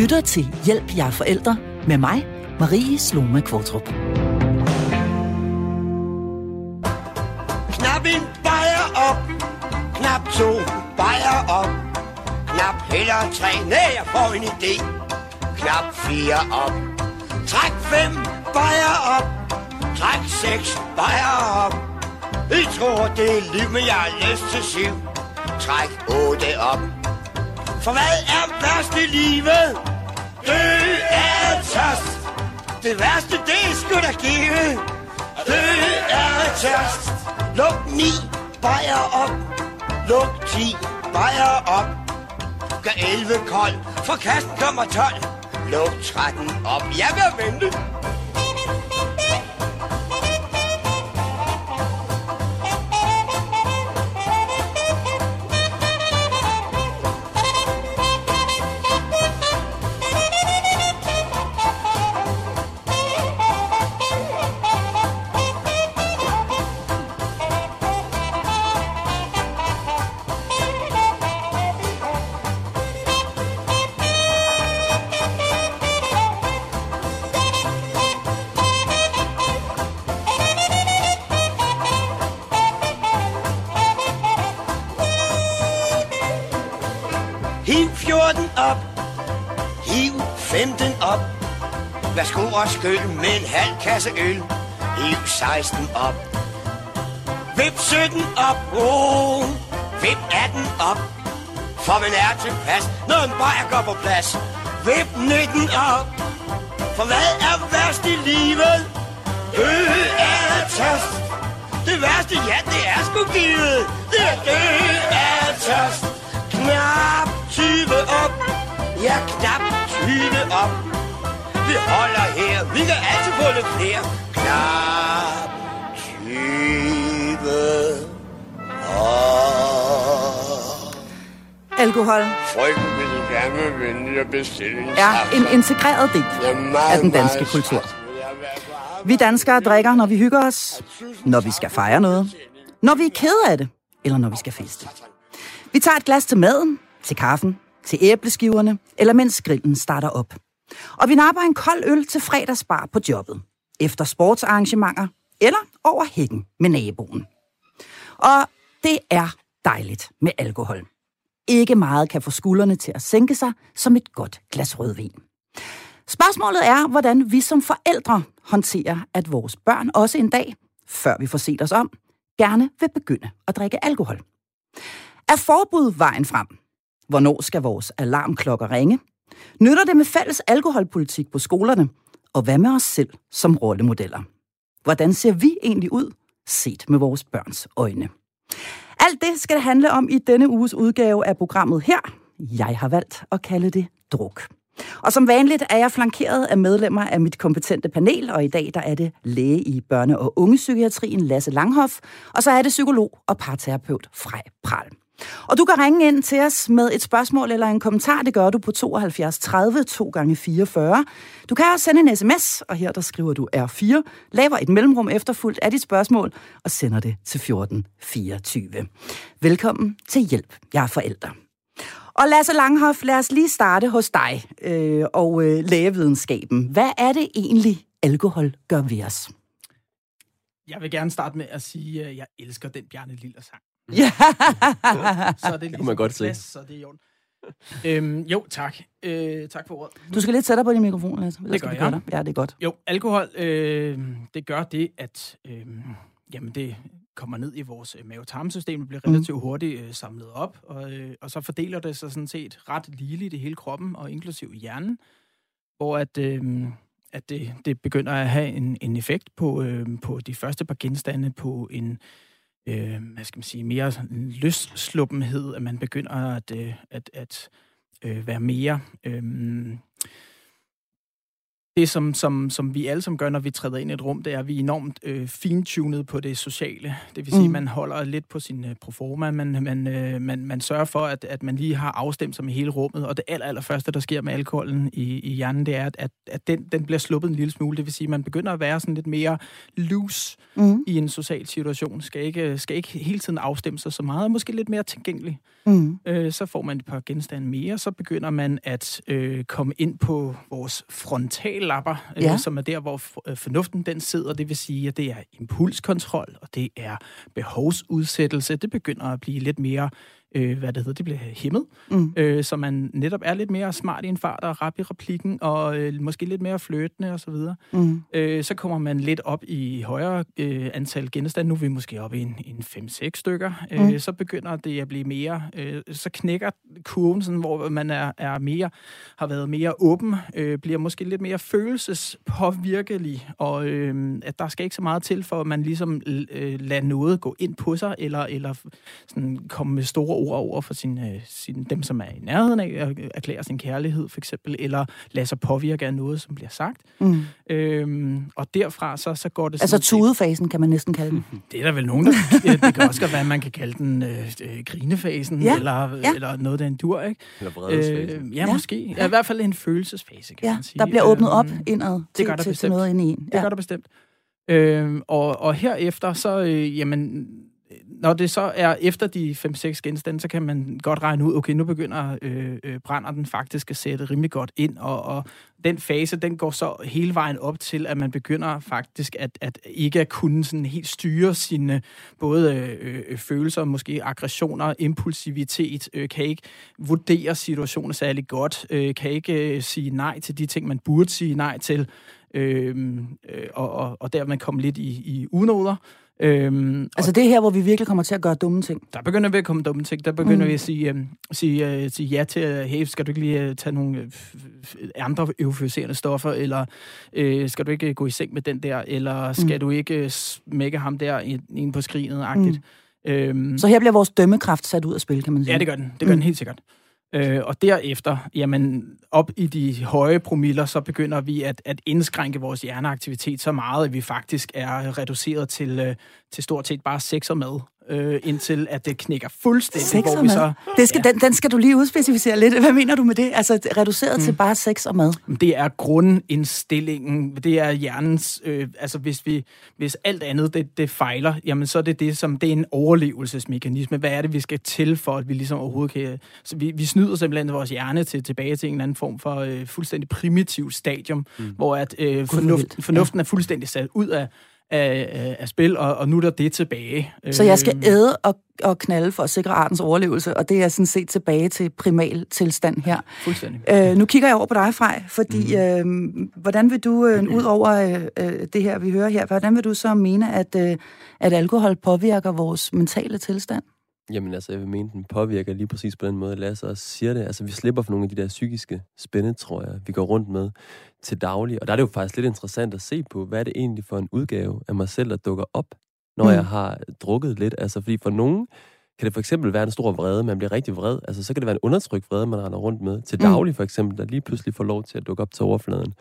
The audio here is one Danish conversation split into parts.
lytter til Hjælp jer forældre med mig, Marie Sloma Kvartrup. Knap en bajer op, knap to bajer op, knap heller tre, nej, jeg får en idé. Knap fire op, træk fem bajer op, træk seks bajer op. I tror, det er liv, men jeg har lyst til syv. Træk otte op. For hvad er værst i livet? Dø af tørst. Det værste, det er sgu da give. Dø af tørst. Luk ni bajer op. Luk ti bajer op. Gør 11 kold, for kassen kommer 12. Luk 13 op. Jeg vil vente. Værsgo og skyld med en halv kasse øl. Hiv 16 op. Vip 17 op. Oh. Vip 18 op. For man er tilpas, når en bajer går på plads. Vip 19 op. For hvad er værst i livet? Dø af tørst. Det værste, ja, det er sgu givet. Det er dø af tørst. Knap 20 op. Ja, knap 20 op. Vi holder her. Vi kan altid få lidt flere. Knap 20 op. Alkohol Frygten vil gerne vende og bestille er en integreret del af den danske kultur. Vi danskere drikker, når vi hygger os, når vi skal fejre noget, når vi er kede af det, eller når vi skal feste. Vi tager et glas til maden, til kaffen, til æbleskiverne, eller mens grillen starter op. Og vi napper en kold øl til fredagsbar på jobbet, efter sportsarrangementer, eller over hækken med naboen. Og det er dejligt med alkohol. Ikke meget kan få skuldrene til at sænke sig som et godt glas rødvin. Spørgsmålet er, hvordan vi som forældre håndterer, at vores børn også en dag, før vi får set os om, gerne vil begynde at drikke alkohol. Er forbud vejen frem? Hvornår skal vores alarmklokker ringe? Nytter det med fælles alkoholpolitik på skolerne? Og hvad med os selv som rollemodeller? Hvordan ser vi egentlig ud, set med vores børns øjne? Alt det skal det handle om i denne uges udgave af programmet her. Jeg har valgt at kalde det druk. Og som vanligt er jeg flankeret af medlemmer af mit kompetente panel, og i dag der er det læge i børne- og ungepsykiatrien Lasse Langhoff, og så er det psykolog og parterapeut Frej Pral. Og du kan ringe ind til os med et spørgsmål eller en kommentar. Det gør du på 72 30 2 gange 44. Du kan også sende en sms, og her der skriver du R4, laver et mellemrum efterfuldt af dit spørgsmål og sender det til 1424. Velkommen til Hjælp. Jeg er forælder. Og Lasse Langhoff, lad os lige starte hos dig øh, og øh, lægevidenskaben. Hvad er det egentlig, alkohol gør ved os? Jeg vil gerne starte med at sige, at jeg elsker den Bjarne Lille sang. Ja. Så er det ligesom man godt se. plads, Så det er i orden. øhm, jo, tak. Øh, tak for ordet. Du skal lidt sætte dig på din mikrofon, Lasse. Ellers Det skal gør jeg. dig. Ja, det er godt. Jo, alkohol, øh, det gør det, at øh, jamen det kommer ned i vores øh, mave-tarmsystem, bliver Mhm. relativt hurtigt øh, samlet op, og, øh, og så fordeler det sig sådan set ret ligeligt i hele kroppen, og inklusiv hjernen, hvor at, øh, at det, det begynder at have en, en effekt på, øh, på de første par genstande, på en øh, hvad skal man sige, mere sådan løssluppenhed, at man begynder at, øh, at, at øh, være mere... Øh, det, som, som, som vi alle som gør, når vi træder ind i et rum, det er, at vi er enormt øh, fintunet på det sociale. Det vil sige, mm. man holder lidt på sin øh, proforma, man, man, øh, man, man sørger for, at, at man lige har afstemt sig med hele rummet, og det aller, aller første, der sker med alkoholen i, i hjernen, det er, at, at, at den, den bliver sluppet en lille smule. Det vil sige, at man begynder at være sådan lidt mere loose mm. i en social situation. Skal ikke, skal ikke hele tiden afstemme sig så meget, og måske lidt mere tilgængelig. Mm. Øh, så får man et par genstande mere, så begynder man at øh, komme ind på vores frontallapper, øh, ja. som er der, hvor øh, fornuften den sidder. Det vil sige, at det er impulskontrol, og det er behovsudsættelse. Det begynder at blive lidt mere øh, hvad det hedder, det bliver hæmmet, mm. øh, så man netop er lidt mere smart i en fart og rap i replikken, og øh, måske lidt mere fløtende og så videre. Mm. Øh, så kommer man lidt op i højere øh, antal genstande. Nu er vi måske oppe i en, en 5-6 stykker. Øh, mm. Øh, så begynder det at blive mere, øh, så knækker kurven, sådan, hvor man er, er mere, har været mere åben, øh, bliver måske lidt mere følelsespåvirkelig, og øh, at der skal ikke så meget til, for at man ligesom øh, lader noget gå ind på sig, eller, eller sådan komme med store ord over for sin, øh, sin, dem, som er i nærheden af, at erklære sin kærlighed, for eksempel, eller lade sig påvirke af noget, som bliver sagt. Mm. Øhm, og derfra, så, så går det... Altså tudefasen, kan man næsten kalde den. Det er der vel nogen, der... det kan også godt være, at man kan kalde den øh, øh, grinefasen, ja. Eller, ja. eller noget, der en dur, ikke? Eller vredesfasen. Øh, ja, ja, måske. Ja. I hvert fald en følelsesfase, kan ja, man sige. der bliver åbnet op øhm, indad til, det gør der til, til noget inde i en. Ja. Det gør der bestemt. Øh, og, og herefter, så, øh, jamen, når det så er efter de 5-6 genstande, så kan man godt regne ud, okay, nu begynder øh, øh, brænder den faktisk at sætte rimelig godt ind, og, og den fase, den går så hele vejen op til, at man begynder faktisk at, at ikke at kunne sådan helt styre sine både øh, øh, følelser, måske aggressioner, impulsivitet, øh, kan ikke vurdere situationer særlig godt, øh, kan ikke øh, sige nej til de ting, man burde sige nej til, øh, øh, og, og, og dermed komme lidt i, i unoder. Øhm, altså det er her, hvor vi virkelig kommer til at gøre dumme ting? Der begynder vi at komme dumme ting. Der begynder mm. vi at sige, øh, sige, øh, sige ja til, øh, hey, skal du ikke lige øh, tage nogle øh, andre euforiserende stoffer, eller øh, skal du ikke gå i seng med den der, eller skal mm. du ikke øh, smække ham der ind på skrinet-agtigt. Mm. Øhm, Så her bliver vores dømmekraft sat ud af spil, kan man sige? Ja, det gør den. Det gør mm. den helt sikkert. Øh, og derefter, jamen, op i de høje promiller, så begynder vi at, at indskrænke vores hjerneaktivitet så meget, at vi faktisk er reduceret til, øh, til stort set bare sex og mad øh, indtil at det knækker fuldstændig. Sex hvor vi så, det skal, ja. den, den skal du lige udspecificere lidt. Hvad mener du med det? Altså reduceret mm. til bare sex og mad? Det er grundindstillingen. Det er hjernens... Øh, altså hvis, vi, hvis alt andet det, det fejler, jamen så er det det, som det er en overlevelsesmekanisme. Hvad er det, vi skal til for, at vi ligesom overhovedet kan... Så vi, vi snyder simpelthen vores hjerne til, tilbage til en eller anden form for øh, fuldstændig primitiv stadium, mm. hvor at øh, fornuft, fornuften ja. er fuldstændig sat ud af, af, af spil, og, og nu er der det tilbage. Så jeg skal øhm. æde og, og knalde for at sikre artens overlevelse, og det er sådan set tilbage til primal tilstand her. Fuldstændig. Øh, nu kigger jeg over på dig, Frej, fordi mm. øh, hvordan vil du, øh, ud over øh, øh, det her, vi hører her, hvordan vil du så mene, at, øh, at alkohol påvirker vores mentale tilstand? Jamen altså, jeg vil mene, den påvirker lige præcis på den måde, Lasse også siger det. Altså, vi slipper for nogle af de der psykiske spændetrøjer, vi går rundt med til daglig. Og der er det jo faktisk lidt interessant at se på, hvad er det egentlig for en udgave af mig selv, der dukker op, når mm. jeg har drukket lidt. Altså, fordi for nogen kan det for eksempel være en stor vrede, man bliver rigtig vred. Altså, så kan det være en undertrykt vrede, man render rundt med. Til mm. daglig for eksempel, der lige pludselig får lov til at dukke op til overfladen.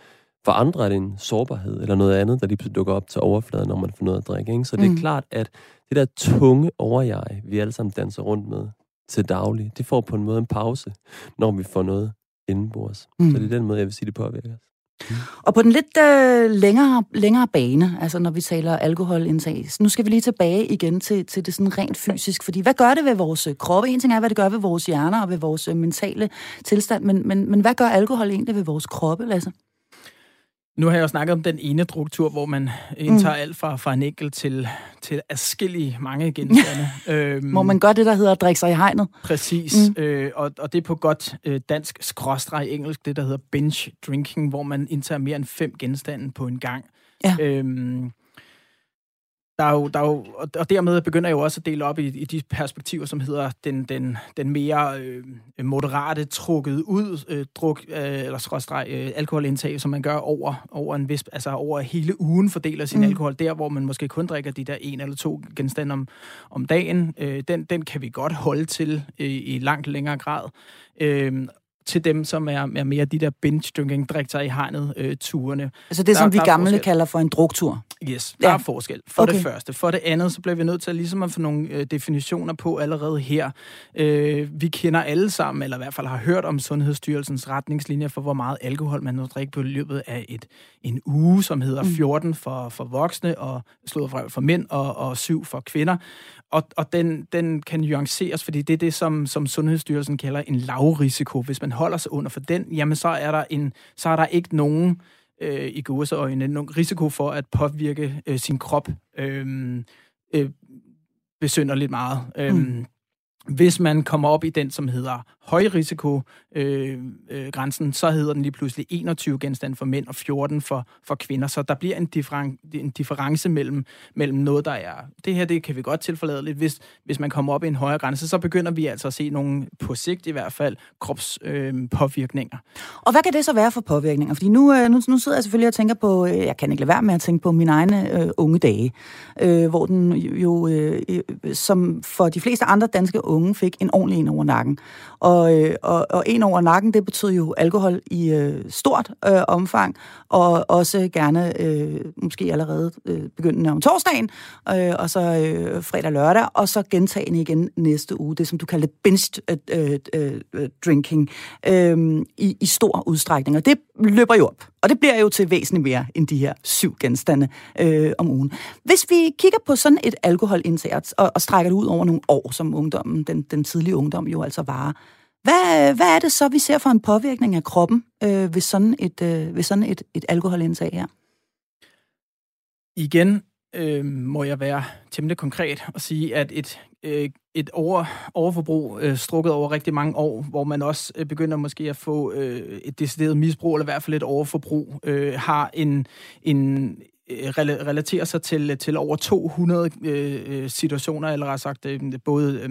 For andre er det en sårbarhed eller noget andet, der lige pludselig dukker op til overfladen, når man får noget at drikke. Ikke? Så det er mm. klart, at det der tunge overjeg, vi alle sammen danser rundt med til daglig, det får på en måde en pause, når vi får noget indenbords. Mm. Så det er den måde, jeg vil sige, det påvirker os. Mm. Og på den lidt øh, længere, længere bane, altså når vi taler alkoholindtag, nu skal vi lige tilbage igen til, til det sådan rent fysisk, fordi hvad gør det ved vores øh, kroppe? En ting er, hvad det gør ved vores hjerner og ved vores øh, mentale tilstand, men, men, men hvad gør alkohol egentlig ved vores kroppe, Lasse? Nu har jeg jo snakket om den ene struktur, hvor man indtager mm. alt fra, fra en enkelt til, til adskillige mange genstande. øhm, hvor man gør det, der hedder at drikke sig i hegnet. Præcis, mm. øh, og, og det er på godt øh, dansk skråstreg engelsk, det der hedder binge drinking, hvor man indtager mere end fem genstande på en gang. Ja. Øhm, der er jo, der er jo, og dermed begynder jeg jo også at dele op i, i de perspektiver, som hedder den, den, den mere øh, moderate trukket ud øh, druk, øh, eller skråstreg, øh, alkoholindtag, som man gør over, over en vis, altså over hele ugen fordeler sin mm. alkohol, der hvor man måske kun drikker de der en eller to genstande om, om dagen, øh, den, den kan vi godt holde til øh, i langt længere grad. Øh, til dem, som er, er mere de der binge-drinking, drik sig i hegnet øh, turene. Altså det, Der- som vi der gamle forskel. kalder for en druktur. Yes, der Ja. er forskel. For okay. Det første. For det andet, så bliver vi nødt til at, ligesom at få nogle øh, definitioner på allerede her. Øh, vi kender alle sammen, eller i hvert fald har hørt om Sundhedsstyrelsens retningslinjer for, hvor meget alkohol man må drikke på løbet af et, en uge, som hedder 14 for, for voksne, og slået fra for mænd, og, og 7 for kvinder. Og, og den, den kan nuanceres, fordi det er det, som, som Sundhedsstyrelsen kalder en lavrisiko. Hvis man holder sig under for den, jamen så er der, en, så er der ikke nogen øh, i gåseøjne nogen risiko for at påvirke øh, sin krop øh, øh, besynderligt meget. Øh, Mm. Hvis man kommer op i den, som hedder højrisikogrænsen, øh, øh, så hedder den lige pludselig 21 genstande for mænd og 14 for, for kvinder. Så der bliver en, differen, en difference mellem, mellem noget, der er... Det her, det kan vi godt tilforlade lidt. Hvis, hvis man kommer op i en højere grænse, så begynder vi altså at se nogle, på sigt i hvert fald, kropspåvirkninger. Øh, påvirkninger. Og hvad kan det så være for påvirkninger? Fordi nu, øh, nu, nu sidder jeg selvfølgelig og tænker på, øh, jeg kan ikke lade være med at tænke på mine egne øh, unge dage, øh, hvor den jo, øh, øh, som for de fleste andre danske unge, fik en ordentlig en over nakken. Og, øh, og, og en over nakken, det betyder jo alkohol i øh, stort øh, omfang, og også gerne øh, måske allerede øh, begyndende om torsdagen, øh, og så øh, fredag og lørdag, og så gentagende igen næste uge. Det som du kalder binge øh, øh, øh, drinking øh, i, i stor udstrækning. Og det løber jo op. Og det bliver jo til væsentligt mere end de her syv genstande øh, om ugen. Hvis vi kigger på sådan et alkoholindtag og, og strækker det ud over nogle år, som ungdommen, den, den tidlige ungdom jo altså varer, hvad, hvad er det så, vi ser for en påvirkning af kroppen øh, ved sådan et, øh, ved sådan et, et alkoholindtag her? Igen øh, må jeg være temmelig konkret og sige, at et, øh, et over, overforbrug øh, strukket over rigtig mange år, hvor man også øh, begynder måske at få øh, et decideret misbrug, eller i hvert fald et overforbrug, øh, har en, en relaterer sig til, til over 200 øh, øh, situationer, eller rettere sagt øh, både øh,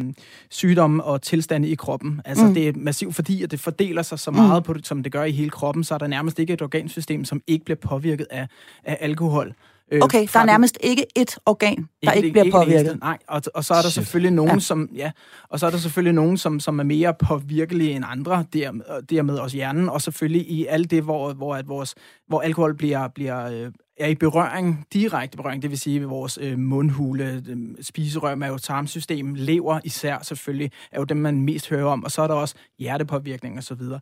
sygdomme og tilstande i kroppen. Altså Mm. det er massivt, fordi at det fordeler sig så meget, mm. på det, som det gør i hele kroppen, så er der nærmest ikke et organsystem, som ikke bliver påvirket af, af alkohol. Øh, Okay, der er nærmest ikke et organ, der ikke, bliver det påvirket. eneste, nej, og, og så er der Shit. selvfølgelig nogen, Ja. som ja, og så er der selvfølgelig nogen, som, som er mere påvirkelige end andre, dermed, og dermed også hjernen, og selvfølgelig i alt det, hvor, hvor, at vores, hvor alkohol bliver, bliver øh, er i berøring, direkte berøring, det vil sige ved vores øh, mundhule, øh, spiserør, mavetarmsystem, lever især selvfølgelig, er jo dem, man mest hører om, og så er der også hjertepåvirkning og så videre.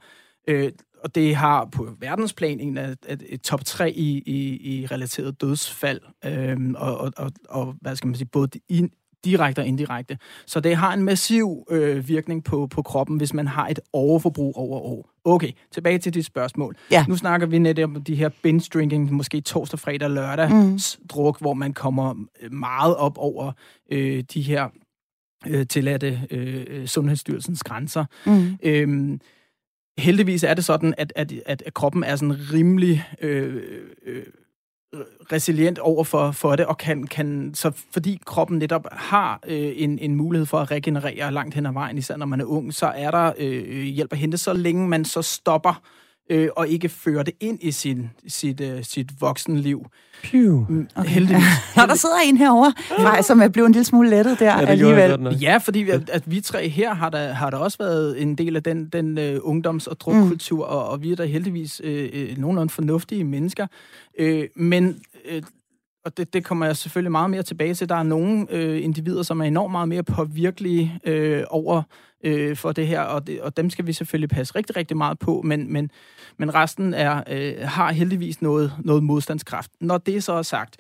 Øh, og det har på verdensplan en af et, et top 3 i, i, i relateret dødsfald, øh, og, og, og, og hvad skal man sige, både i, direkte og indirekte. Så det har en massiv øh, virkning på, på kroppen, hvis man har et overforbrug over år. Okay, tilbage til dit spørgsmål. Ja. Nu snakker vi netop om de her binge drinking, måske torsdag, fredag, lørdag mm. druk, hvor man kommer øh, meget op over øh, de her øh, tilladte øh, Sundhedsstyrelsens grænser. Mm. Øhm, heldigvis er det sådan, at, at, at, at kroppen er sådan rimelig øh, øh, resilient over for, for det, og kan, kan så fordi kroppen netop har øh, en, en mulighed for at regenerere langt hen ad vejen, især når man er ung, så er der øh, hjælp at hente, så længe man så stopper øh, og ikke fører det ind i sin, sit, øh, sit voksenliv. Pew. Okay. Heldigvis. Nå, der sidder en herovre, nej, som er blevet en lille smule lettet der Ja, alligevel. godt. Ja, fordi at, at vi tre her har der, har der også været en del af den, den uh, ungdoms- og drukkultur, mm. og, og vi er da heldigvis øh, øh, nogenlunde fornuftige mennesker. Øh, men, øh, og det, det kommer jeg selvfølgelig meget mere tilbage til, der er nogle øh, individer, som er enormt meget mere påvirkelige øh, over øh, for det her, og, det, og dem skal vi selvfølgelig passe rigtig, rigtig meget på, men, men, men resten er, øh, har heldigvis noget, noget modstandskraft. Når det så er sagt,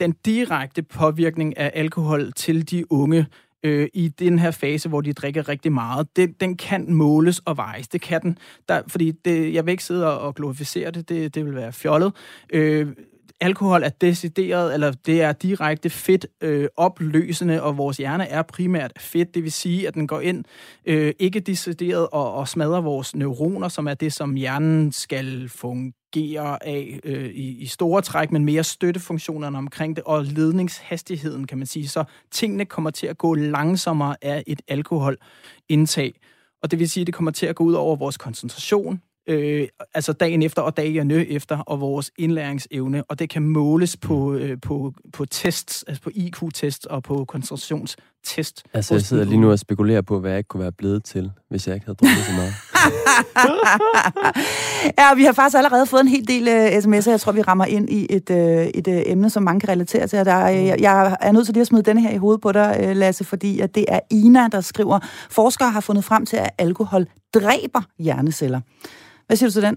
den direkte påvirkning af alkohol til de unge øh, i den her fase, hvor de drikker rigtig meget, den, den kan måles og vejes. Det kan den. Der, fordi det, jeg vil ikke sidde og, og glorificere det, det, det vil være fjollet. Øh, alkohol er decideret, eller det er direkte fedt øh, opløsende, og vores hjerne er primært fedt. Det vil sige, at den går ind øh, ikke decideret og, og smadrer vores neuroner, som er det, som hjernen skal fungere af øh, i, i store træk, men mere støttefunktionerne omkring det, og ledningshastigheden, kan man sige. Så tingene kommer til at gå langsommere af et alkoholindtag. Og det vil sige, at det kommer til at gå ud over vores koncentration, øh, altså dagen efter og dagene efter, og vores indlæringsevne, og det kan måles på, øh, på, på tests, altså på IQ-test og på koncentrationstest. Altså, jeg sidder lige nu og spekulerer på, hvad jeg ikke kunne være blevet til, hvis jeg ikke havde drukket så meget. ja, vi har faktisk allerede fået en hel del uh, sms'er. Jeg tror, vi rammer ind i et, uh, et uh, emne, som mange kan relatere til. Der, uh, jeg, jeg er nødt til lige at smide denne her i hovedet på dig, uh, Lasse, fordi at det er Ina, der skriver, forskere har fundet frem til, at alkohol dræber hjerneceller. Hvad siger du til den?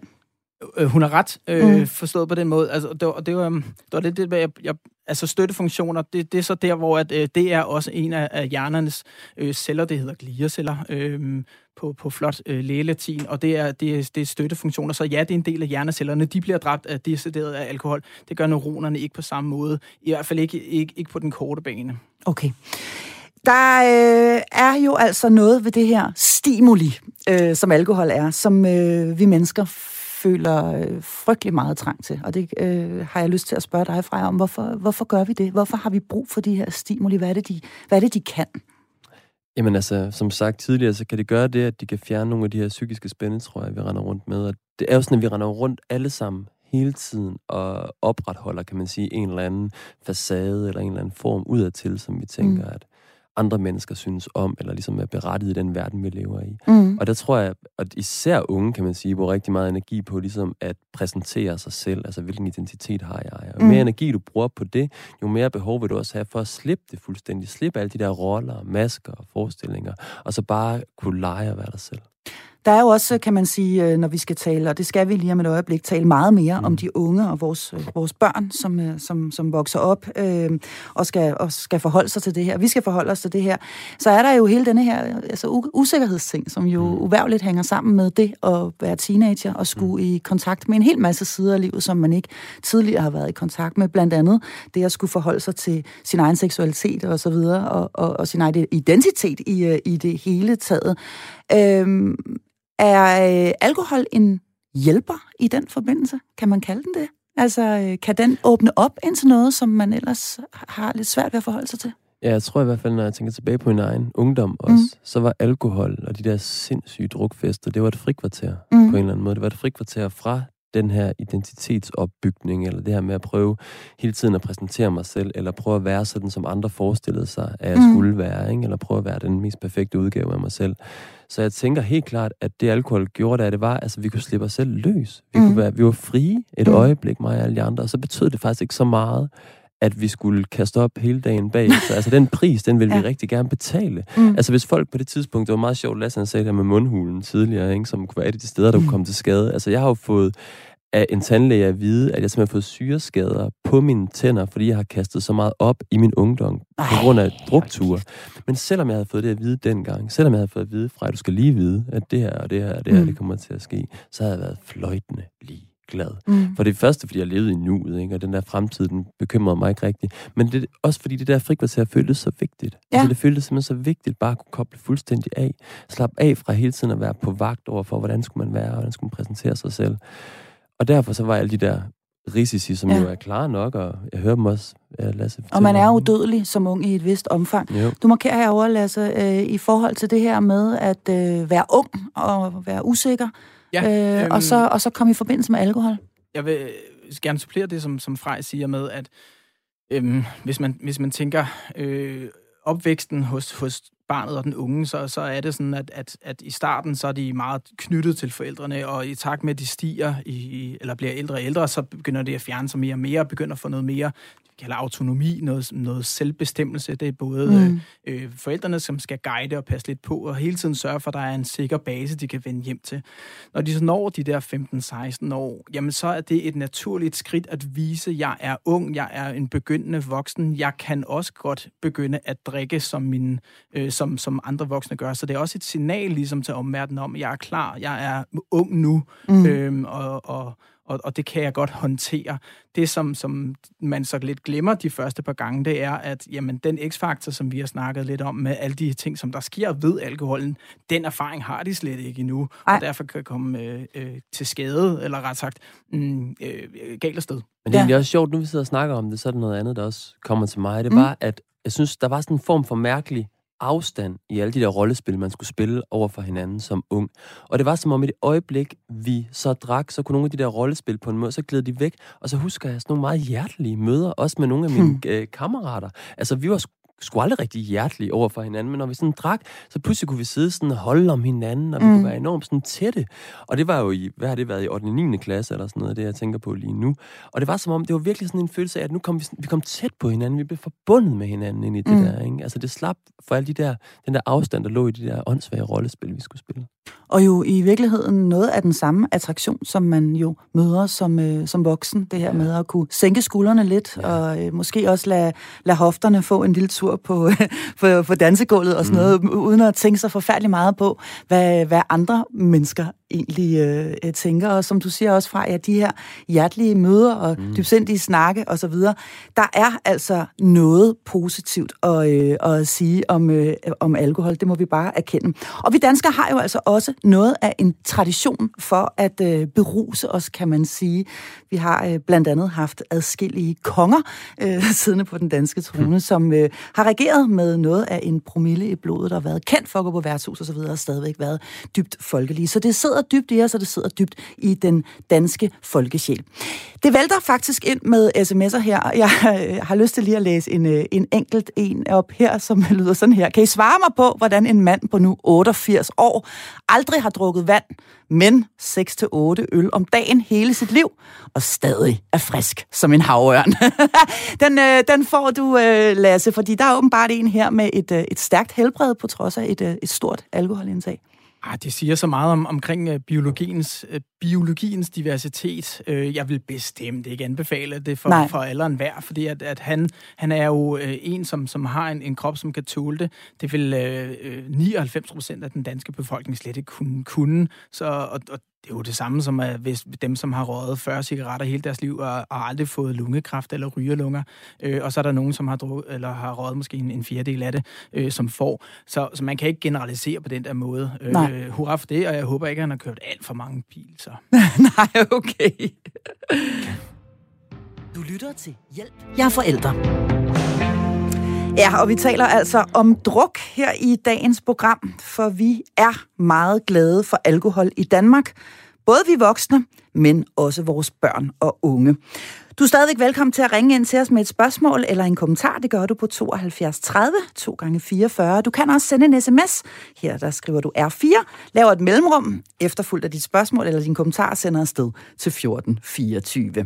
Øh, hun har ret, øh, mm. forstået på den måde. Altså, det, var, det, var, det var lidt det, jeg, jeg, altså støttefunktioner, det, det er så der, hvor at, øh, det er også en af, af hjernernes øh, celler, det hedder glierceller øh, på, på flot øh, lægelatin, og det er, det, er, det er støttefunktioner. Så ja, det er en del af hjernecellerne. De bliver dræbt af decideret af alkohol. Det gør neuronerne ikke på samme måde. I hvert fald ikke, ikke, ikke på den korte bane. Okay. Der øh, er jo altså noget ved det her stimuli, øh, som alkohol er, som øh, vi mennesker føler øh, frygtelig meget trang til. Og det øh, har jeg lyst til at spørge dig fra om. Hvorfor, hvorfor gør vi det? Hvorfor har vi brug for de her stimuli? Hvad er det, de, hvad er det, de kan? Jamen altså, som sagt tidligere, så kan det gøre det, at de kan fjerne nogle af de her psykiske spændetrøjer, vi render rundt med. Og det er jo sådan, at vi render rundt alle sammen hele tiden og opretholder, kan man sige, en eller anden facade eller en eller anden form udadtil, som vi tænker, mm. at andre mennesker synes om, eller ligesom er berettiget i den verden, vi lever i. Mm. Og der tror jeg, at især unge, kan man sige, bruger rigtig meget energi på ligesom at præsentere sig selv, altså hvilken identitet har jeg. Og jo mere mm. energi du bruger på det, jo mere behov vil du også have for at slippe det fuldstændig. Slippe alle de der roller, masker og forestillinger, og så bare kunne lege og være dig selv. Der er jo også, kan man sige, øh, når vi skal tale, og det skal vi lige om et øjeblik, tale meget mere mm. om de unge og vores, øh, vores børn, som, øh, som, som vokser op øh, og, skal, og skal forholde sig til det her. Vi skal forholde os til det her. Så er der jo hele denne her altså, usikkerhedsting, som jo mm. uværligt hænger sammen med det at være teenager og skulle mm. i kontakt med en hel masse sider af livet, som man ikke tidligere har været i kontakt med. Blandt andet det at skulle forholde sig til sin egen seksualitet og så videre, og, og, og sin egen identitet i, i det hele taget. Øh, er øh, alkohol en hjælper i den forbindelse? Kan man kalde den det? Altså, øh, kan den åbne op ind til noget, som man ellers har lidt svært ved at forholde sig til? Ja, jeg tror i hvert fald, når jeg tænker tilbage på min egen ungdom også, mm. så var alkohol og de der sindssyge drukfester, det var et frikvarter mm. på en eller anden måde. Det var et frikvarter fra den her identitetsopbygning, eller det her med at prøve hele tiden at præsentere mig selv, eller prøve at være sådan, som andre forestillede sig, at jeg mm. skulle være, ikke? eller prøve at være den mest perfekte udgave af mig selv. Så jeg tænker helt klart, at det alkohol gjorde, at det var, altså vi kunne slippe os selv løs. Vi, mm. kunne være, vi var frie et mm. øjeblik, mig og alle de andre, og så betød det faktisk ikke så meget, at vi skulle kaste op hele dagen bag. Så altså den pris, den vil ja. vi rigtig gerne betale. Mm. Altså hvis folk på det tidspunkt, det var meget sjovt, Lasse han sagde det med mundhulen tidligere, ikke, som kunne være et af de steder, der mm. kunne komme til skade. Altså jeg har jo fået af en tandlæge at vide, at jeg simpelthen har fået syreskader på mine tænder, fordi jeg har kastet så meget op i min ungdom Ej, på grund af drukture. Men selvom jeg havde fået det at vide dengang, selvom jeg havde fået at vide fra, at du skal lige vide, at det her og det her og det her, mm. det kommer til at ske, så havde jeg været fløjtende lige glad. Mm. For det første, fordi jeg levede i nuet, ikke? og den der fremtid, den bekymrede mig ikke rigtigt. Men det, også fordi det der frikvarter føltes så vigtigt. Ja. Altså, det føltes simpelthen så vigtigt bare at kunne koble fuldstændig af. Slappe af fra hele tiden at være på vagt over for, hvordan skulle man være, og hvordan skulle man præsentere sig selv. Og derfor så var alle de der risici, som ja. jo er klare nok, og jeg hører dem også, ja, Lasse. Og man er udødelig som ung i et vist omfang. Jo. Du markerer herovre, Lasse, øh, i forhold til det her med at øh, være ung og være usikker, ja, øh, øhm, og, så, og så komme i forbindelse med alkohol. Jeg vil gerne supplere det, som, som Frej siger med, at øhm, hvis, man, hvis man tænker øh, opvæksten hos, hos barnet og den unge, så, så er det sådan, at, at, at i starten, så er de meget knyttet til forældrene, og i takt med, at de stiger, i, eller bliver ældre og ældre, så begynder det at fjerne sig mere og mere, og begynder at få noget mere kalder autonomi, noget, noget selvbestemmelse. Det er både mm. øh, forældrene, som skal guide og passe lidt på, og hele tiden sørge for, at der er en sikker base, de kan vende hjem til. Når de så når de der 15-16 år, jamen så er det et naturligt skridt at vise, at jeg er ung, jeg er en begyndende voksen, jeg kan også godt begynde at drikke, som, min, øh, som, som andre voksne gør. Så det er også et signal ligesom til omverdenen om, at jeg er klar, jeg er ung nu, mm. øhm, og, og og, og det kan jeg godt håndtere. Det, som, som man så lidt glemmer de første par gange, det er, at jamen, den x-faktor, som vi har snakket lidt om, med alle de ting, som der sker ved alkoholen, den erfaring har de slet ikke endnu, Ej. og derfor kan komme øh, øh, til skade, eller ret sagt, mm, øh, galt afsted. Men det er ja. også sjovt, nu vi sidder og snakker om det, så er der noget andet, der også kommer til mig. Det er mm. bare, at jeg synes, der var sådan en form for mærkelig afstand i alle de der rollespil, man skulle spille over for hinanden som ung. Og det var som om i det øjeblik, vi så drak, så kunne nogle af de der rollespil på en måde, så gled de væk. Og så husker jeg sådan nogle meget hjertelige møder, også med nogle af mine hmm. øh, kammerater. Altså, vi var sgu aldrig rigtig hjertelige over for hinanden, men når vi sådan drak, så pludselig kunne vi sidde sådan og holde om hinanden, og vi mm. kunne være enormt sådan tætte. Og det var jo i, hvad har det været, i 8. og 9. klasse eller sådan noget, det jeg tænker på lige nu. Og det var som om, det var virkelig sådan en følelse af, at nu kom vi, vi kom tæt på hinanden, vi blev forbundet med hinanden ind i det mm. der, ikke? Altså det slap for alle de der, den der afstand, der lå i de der åndssvage rollespil, vi skulle spille. Og jo i virkeligheden noget af den samme attraktion, som man jo møder som, øh, som voksen. Det her med at kunne sænke skuldrene lidt, ja. og øh, måske også lade, lade hofterne få en lille tur på, på, på dansegulvet og sådan mm. noget, uden at tænke sig forfærdeligt meget på, hvad, hvad andre mennesker egentlig øh, øh, tænker. Og som du siger også fra, ja, de her hjertelige møder og mm. dybsindige snakke osv., der er altså noget positivt at, øh, at sige om, øh, om alkohol. Det må vi bare erkende. Og vi danskere har jo altså også noget af en tradition for at øh, beruse os, kan man sige. Vi har øh, blandt andet haft adskillige konger øh, siddende på den danske trone, mm. som øh, har regeret med noget af en promille i blodet, der har været kendt for at gå på værtshus osv., og stadigvæk været dybt folkelige. Så det sidder dybt i os, og det sidder dybt i den danske folkesjæl. Det vælter faktisk ind med sms'er her. Jeg øh, har lyst til lige at læse en, øh, en enkelt en op her, som lyder sådan her. Kan I svare mig på, hvordan en mand på nu 88 år aldrig har drukket vand, men 6-8 øl om dagen hele sit liv, og stadig er frisk som en havørn. den, øh, den får du, øh, Lasse, fordi der er åbenbart en her med et, øh, et stærkt helbred på trods af et, øh, et stort alkoholindtag. Ah, det siger så meget om, omkring uh, biologiens, uh, biologiens diversitet. Uh, jeg vil bestemt ikke anbefale det for, for alle og enhver, fordi at, at han, han er jo uh, en, som, som har en, en krop, som kan tåle det. Det vil uh, 99 procent af den danske befolkning slet ikke kunne. kunne. Så, og, og det er jo det samme som at hvis dem, som har røget 40 cigaretter hele deres liv og, og aldrig fået lungekræft eller rygerlunger. Øh, og så er der nogen, som har, drukket, eller har røget måske en, en fjerdedel af det, øh, som får. Så, så man kan ikke generalisere på den der måde. Øh, hurra for det, og jeg håber ikke, at han har kørt alt for mange bil. Så. Nej, okay. Du lytter til Hjælp. Jeg er forældre. Ja, og vi taler altså om druk her i dagens program, for vi er meget glade for alkohol i Danmark. Både vi voksne, men også vores børn og unge. Du er stadigvæk velkommen til at ringe ind til os med et spørgsmål eller en kommentar. Det gør du på 72 30 2 gange 44. Du kan også sende en sms. Her der skriver du R4, laver et mellemrum, efterfulgt af dit spørgsmål eller din kommentar, sender afsted til 1424.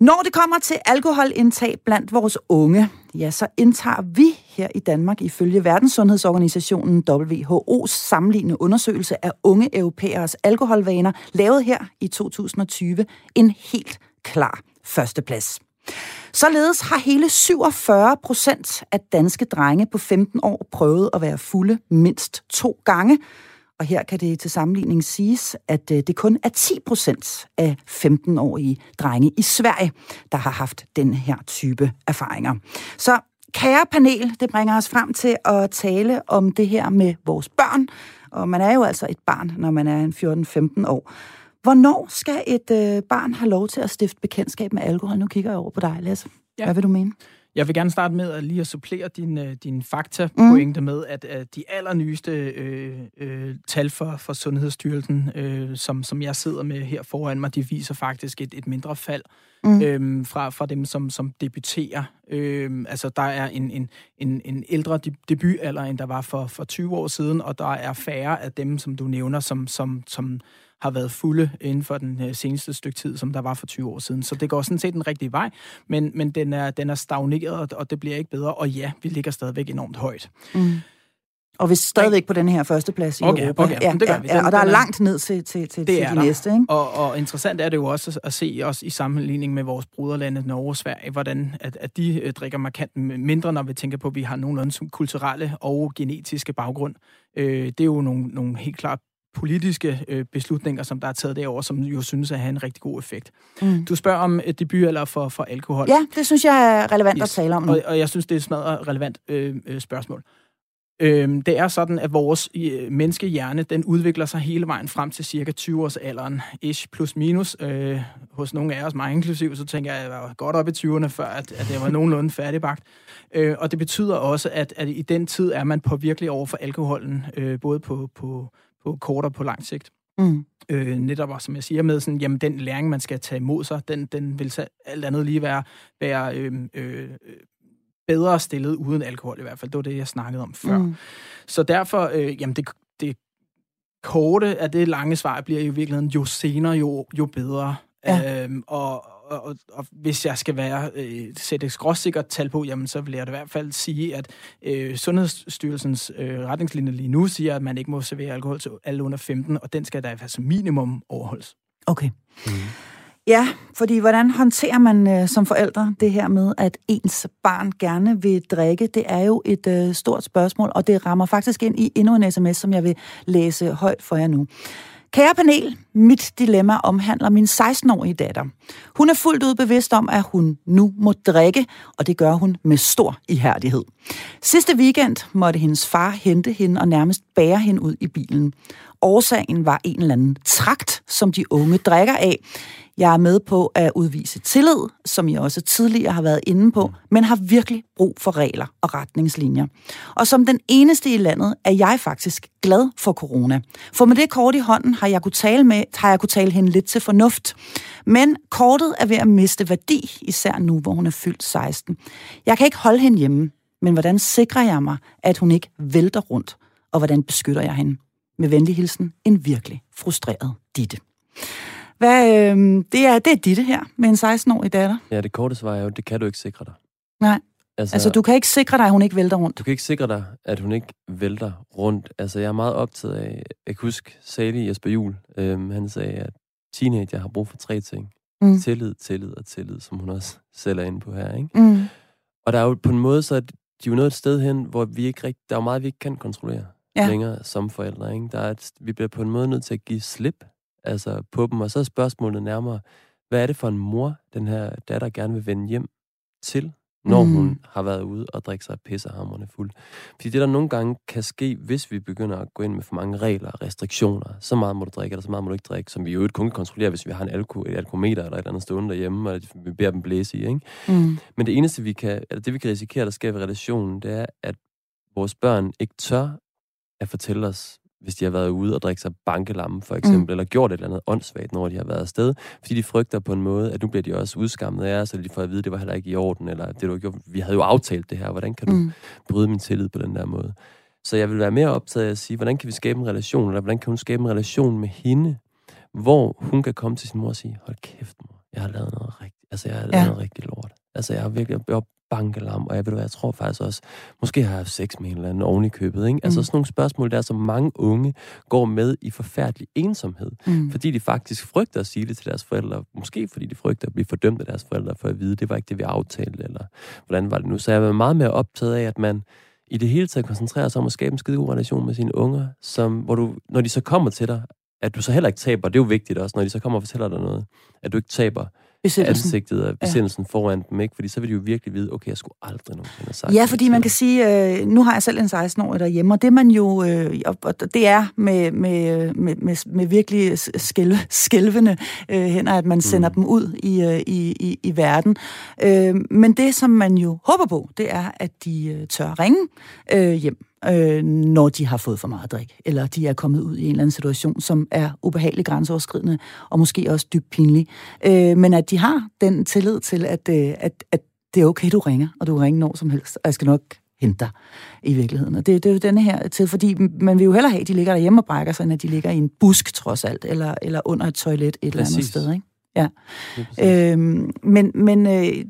Når det kommer til alkoholindtag blandt vores unge, ja, så indtager vi her i Danmark ifølge Verdenssundhedsorganisationen WHO's sammenlignende undersøgelse af unge europæeres alkoholvaner, lavet her i 2020, en helt klar førsteplads. Således har hele 47 procent af danske drenge på 15 år prøvet at være fulde mindst to gange, og her kan det til sammenligning siges, at øh, det kun er 10 procent af 15-årige drenge i Sverige, der har haft den her type erfaringer. Så kære panel, det bringer os frem til at tale om det her med vores børn. Og man er jo altså et barn, når man er en 14-15 år. Hvornår skal et øh, barn have lov til at stifte bekendtskab med alkohol? Nu kigger jeg over på dig, Lasse. Ja. Hvad vil du mene? Jeg vil gerne starte med at lige at supplere din, øh, din fakta-pointe mm. med, at, at de allernyeste øh, øh, tal for, for Sundhedsstyrelsen, øh, som, som jeg sidder med her foran mig, de viser faktisk et, et mindre fald mm. øh, fra, fra dem, som, som debuterer. Øh, altså, der er en, en, en, en ældre debutalder, end der var for, for 20 år siden, og der er færre af dem, som du nævner, som, som, som har været fulde inden for den øh, seneste stykke tid, som der var for 20 år siden. Så det går sådan set den rigtige vej, men, men den, er, den er stagneret, og det bliver ikke bedre. Og ja, vi ligger stadigvæk enormt højt. Mm. Og vi er stadigvæk på den her første plads i okay, Europa. Okay, ja, det gør vi. Den, ja, og der er langt ned til, til, til, til de der. næste. Ikke? Og, og interessant er det jo også at se os i sammenligning med vores broderlande Norge og Sverige, hvordan at, at de øh, drikker markant mindre, når vi tænker på, at vi har nogenlunde kulturelle og genetiske baggrund. Øh, det er jo nogle, nogle helt klart politiske øh, beslutninger, som der er taget derover, som jo synes at have en rigtig god effekt. Mm. Du spørger om et debutalder for, for alkohol. Ja, det synes jeg er relevant yes. at tale om. Og, og jeg synes, det er et smadret relevant øh, øh, spørgsmål. Øh, det er sådan, at vores øh, menneskehjerne, den udvikler sig hele vejen frem til cirka 20 års alderen, ish plus minus. Øh, hos nogle af os, mig inklusiv, så tænker jeg, at jeg var godt op i 20'erne, før at, at det var nogenlunde færdigbagt. Øh, og det betyder også, at, at i den tid er man påvirkelig over for alkoholen, øh, både på, på, på kort og på lang sigt. Mm. Øh, netop også, som jeg siger, med sådan, jamen den læring, man skal tage imod sig, den, den vil så alt andet lige være, være øh, øh, bedre stillet uden alkohol i hvert fald. Det var det, jeg snakkede om før. Mm. Så derfor, øh, jamen det, det korte af det lange svar bliver i virkeligheden, jo senere, jo, jo bedre. Ja. Øhm, og, og, og, og hvis jeg skal være øh, sætte et skråsikkert tal på, jamen så vil jeg da i hvert fald sige, at øh, Sundhedsstyrelsens øh, retningslinjer lige nu siger, at man ikke må servere alkohol til alle under 15, og den skal da i hvert fald som minimum overholdes. Okay. Mm. Ja, fordi hvordan håndterer man øh, som forældre det her med, at ens barn gerne vil drikke? Det er jo et øh, stort spørgsmål, og det rammer faktisk ind i endnu en sms, som jeg vil læse højt for jer nu. Kære panel, mit dilemma omhandler min 16-årige datter. Hun er fuldt ud bevidst om, at hun nu må drikke, og det gør hun med stor ihærdighed. Sidste weekend måtte hendes far hente hende og nærmest bære hende ud i bilen. Årsagen var en eller anden trakt, som de unge drikker af. Jeg er med på at udvise tillid, som jeg også tidligere har været inde på, men har virkelig brug for regler og retningslinjer. Og som den eneste i landet er jeg faktisk glad for corona. For med det kort i hånden har jeg kunne tale, med, har jeg kunne tale hende lidt til fornuft. Men kortet er ved at miste værdi, især nu, hvor hun er fyldt 16. Jeg kan ikke holde hende hjemme, men hvordan sikrer jeg mig, at hun ikke vælter rundt? Og hvordan beskytter jeg hende? Med venlig hilsen, en virkelig frustreret Ditte. Hvad, øh, det, er, det er Ditte her, med en 16-årig datter. Ja, det korte svar er jo, det kan du ikke sikre dig. Nej, Altså, altså du kan ikke sikre dig, at hun ikke vælter rundt. Du kan ikke sikre dig, at hun ikke vælter rundt. Altså, jeg er meget optaget af... Jeg kan huske Sali Jesper Juhl. Øhm, han sagde, at teenager har brug for tre ting. Mm. Tillid, tillid og tillid, som hun også selv er inde på her. Ikke? Mm. Og der er jo på en måde, så er de jo nået et sted hen, hvor vi ikke rigtig, der er jo meget, vi ikke kan kontrollere ja. længere som forældre. Ikke? Der er et, vi bliver på en måde nødt til at give slip altså, på dem. Og så er spørgsmålet nærmere, hvad er det for en mor, den her datter gerne vil vende hjem til, når Mm. hun har været ude og drikke sig pissehamrende fuld. Fordi det, der nogle gange kan ske, hvis vi begynder at gå ind med for mange regler og restriktioner, så meget må du drikke, eller så meget må du ikke drikke, som vi jo ikke kun kan kontrollere, hvis vi har en alko, et alkometer eller et eller andet stående derhjemme, og vi beder dem blæse i, ikke? Mm. Men det eneste, vi kan, eller det vi kan risikere, der sker ved relationen, det er, at vores børn ikke tør at fortælle os, hvis de har været ude og drikke sig bankelamme, for eksempel, mm. eller gjort et eller andet åndssvagt, når de har været afsted, fordi de frygter på en måde, at nu bliver de også udskammet af os, eller de får at vide, at det var heller ikke i orden, eller det du gjort. Vi havde jo aftalt det her, hvordan kan du Mm. bryde min tillid på den der måde? Så jeg vil være mere optaget af at sige, hvordan kan vi skabe en relation, eller hvordan kan hun skabe en relation med hende, hvor hun kan komme til sin mor og sige, hold kæft mor, jeg har lavet noget rigtigt, altså jeg har lavet Ja. noget rigtig lort. Altså jeg har virkelig jeg er bankelam, og jeg ved du hvad, jeg tror faktisk også, måske har jeg haft sex med en eller anden oven i købet, ikke? Altså Mm. sådan nogle spørgsmål der, som mange unge går med i forfærdelig ensomhed, Mm. fordi de faktisk frygter at sige det til deres forældre, måske fordi de frygter at blive fordømt af deres forældre for at vide, det var ikke det, vi aftalte, eller hvordan var det nu. Så jeg er meget mere optaget af, at man i det hele taget koncentrerer sig om at skabe en skide god relation med sine unger, som, hvor du, når de så kommer til dig, at du så heller ikke taber, det er jo vigtigt også, når de så kommer og fortæller dig noget, at du ikke taber Besættelsen. ansigtet og besindelsen ja. foran dem, ikke? Fordi så vil de jo virkelig vide, okay, jeg skulle aldrig nogensinde have sagt Ja, fordi man kan sige, øh, nu har jeg selv en 16-årig derhjemme, og det man jo, øh, og det er med, med, med, med, med virkelig skælve, skælvende øh, hænder, at man sender Mm. dem ud i, øh, i, i, i verden. Øh, men det, som man jo håber på, det er, at de øh, tør ringe øh, hjem, øh, når de har fået for meget drik, eller de er kommet ud i en eller anden situation, som er ubehageligt grænseoverskridende, og måske også dybt pinlig. Øh, men at de har den tillid til, at, øh, at, at det er okay, du ringer, og du kan ringe når som helst, og jeg skal nok hente dig i virkeligheden. Og det, det er jo denne her til, fordi man vil jo hellere have, at de ligger derhjemme og brækker sig, end at de ligger i en busk trods alt, eller, eller under et toilet et eller andet Præcis. sted. Ikke? Præcis. Øhm, men men øh,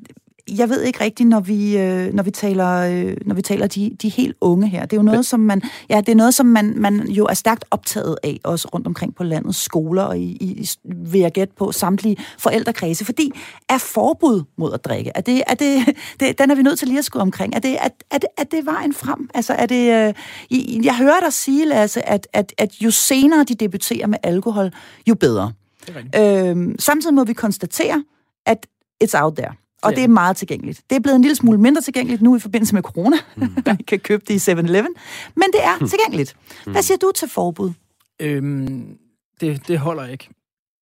jeg ved ikke rigtigt, når vi, øh, når vi taler, øh, når vi taler de, de helt unge her. Det er jo noget, som man, ja, det er noget, som man, man jo er stærkt optaget af, også rundt omkring på landets skoler, og i, i, vil jeg gætte på, samtlige forældrekredse. Fordi er forbud mod at drikke, er det, er det, det, den er vi nødt til lige at skulle omkring. Er det, er, er det, er det vejen frem? Altså, er det, øh, jeg hører dig sige, Lasse, at, at, at jo senere de debuterer med alkohol, jo bedre. Det er. Øhm, samtidig må vi konstatere, at it's out there. Og Ja. det er meget tilgængeligt. Det er blevet en lille smule mindre tilgængeligt nu i forbindelse med corona. Mm. Man kan købe det i 7-Eleven. Men det er tilgængeligt. Hvad siger du til forbud? Øhm, det, det holder ikke.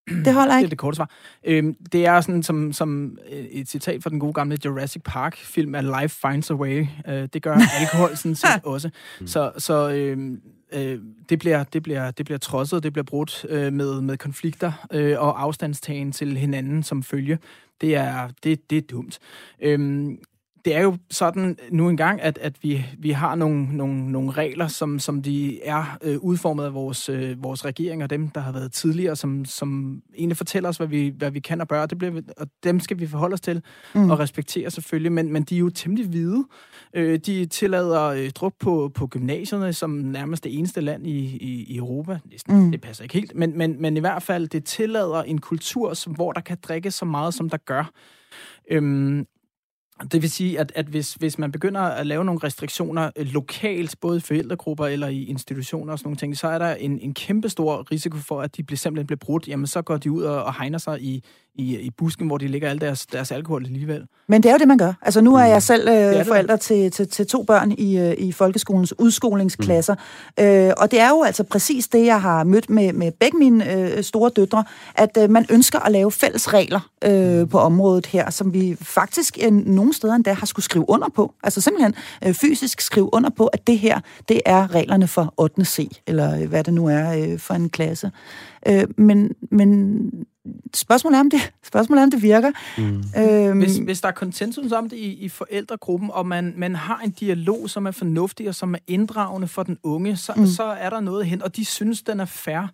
Det holder Det er ikke. det korte svar. Øhm, det er sådan som, som øh, et citat fra den gode gamle Jurassic Park-film, at life finds a way. Øh, det gør alkohol sådan set også. Så, så øhm, øh, det, bliver, det, bliver, det bliver trodset, det bliver brudt øh, med, med konflikter øh, og afstandstagen til hinanden som følge. Det er, det, det er dumt. Øhm, det er jo sådan nu engang, at, at vi, vi har nogle, nogle, nogle regler, som, som de er øh, udformet af vores, øh, vores regering og dem, der har været tidligere, som, som egentlig fortæller os, hvad vi, hvad vi kan og bør. Det bliver, og dem skal vi forholde os til mm. og respektere selvfølgelig, men, men de er jo temmelig hvide. Øh, de tillader øh, druk på, på gymnasierne som nærmest det eneste land i, i, i Europa. Det, mm. det passer ikke helt, men, men, men i hvert fald, det tillader en kultur, som, hvor der kan drikke så meget, som der gør. Øhm, det vil sige, at, at hvis, hvis man begynder at lave nogle restriktioner øh, lokalt, både i forældregrupper eller i institutioner og sådan nogle ting, så er der en, en kæmpe stor risiko for, at de bliver, simpelthen bliver brudt. Jamen, så går de ud og, og hegner sig i, i, i busken, hvor de ligger al deres, deres alkohol alligevel. Men det er jo det, man gør. Altså nu er jeg mm. selv øh, forældre til, til, til to børn i, øh, i folkeskolens udskolingsklasser, mm. øh, og det er jo altså præcis det, jeg har mødt med, med begge mine øh, store døtre, at øh, man ønsker at lave fælles regler øh, mm. på området her, som vi faktisk øh, nogle steder endda har skulle skrive under på. Altså simpelthen øh, fysisk skrive under på, at det her, det er reglerne for 8. C, eller øh, hvad det nu er øh, for en klasse. Øh, men, men spørgsmålet er, om det, spørgsmålet er, om det virker. Mm. Øhm, hvis, hvis der er konsensus om det i, i forældregruppen, og man, man har en dialog, som er fornuftig og som er inddragende for den unge, så, mm. så er der noget hen, og de synes, den er fair.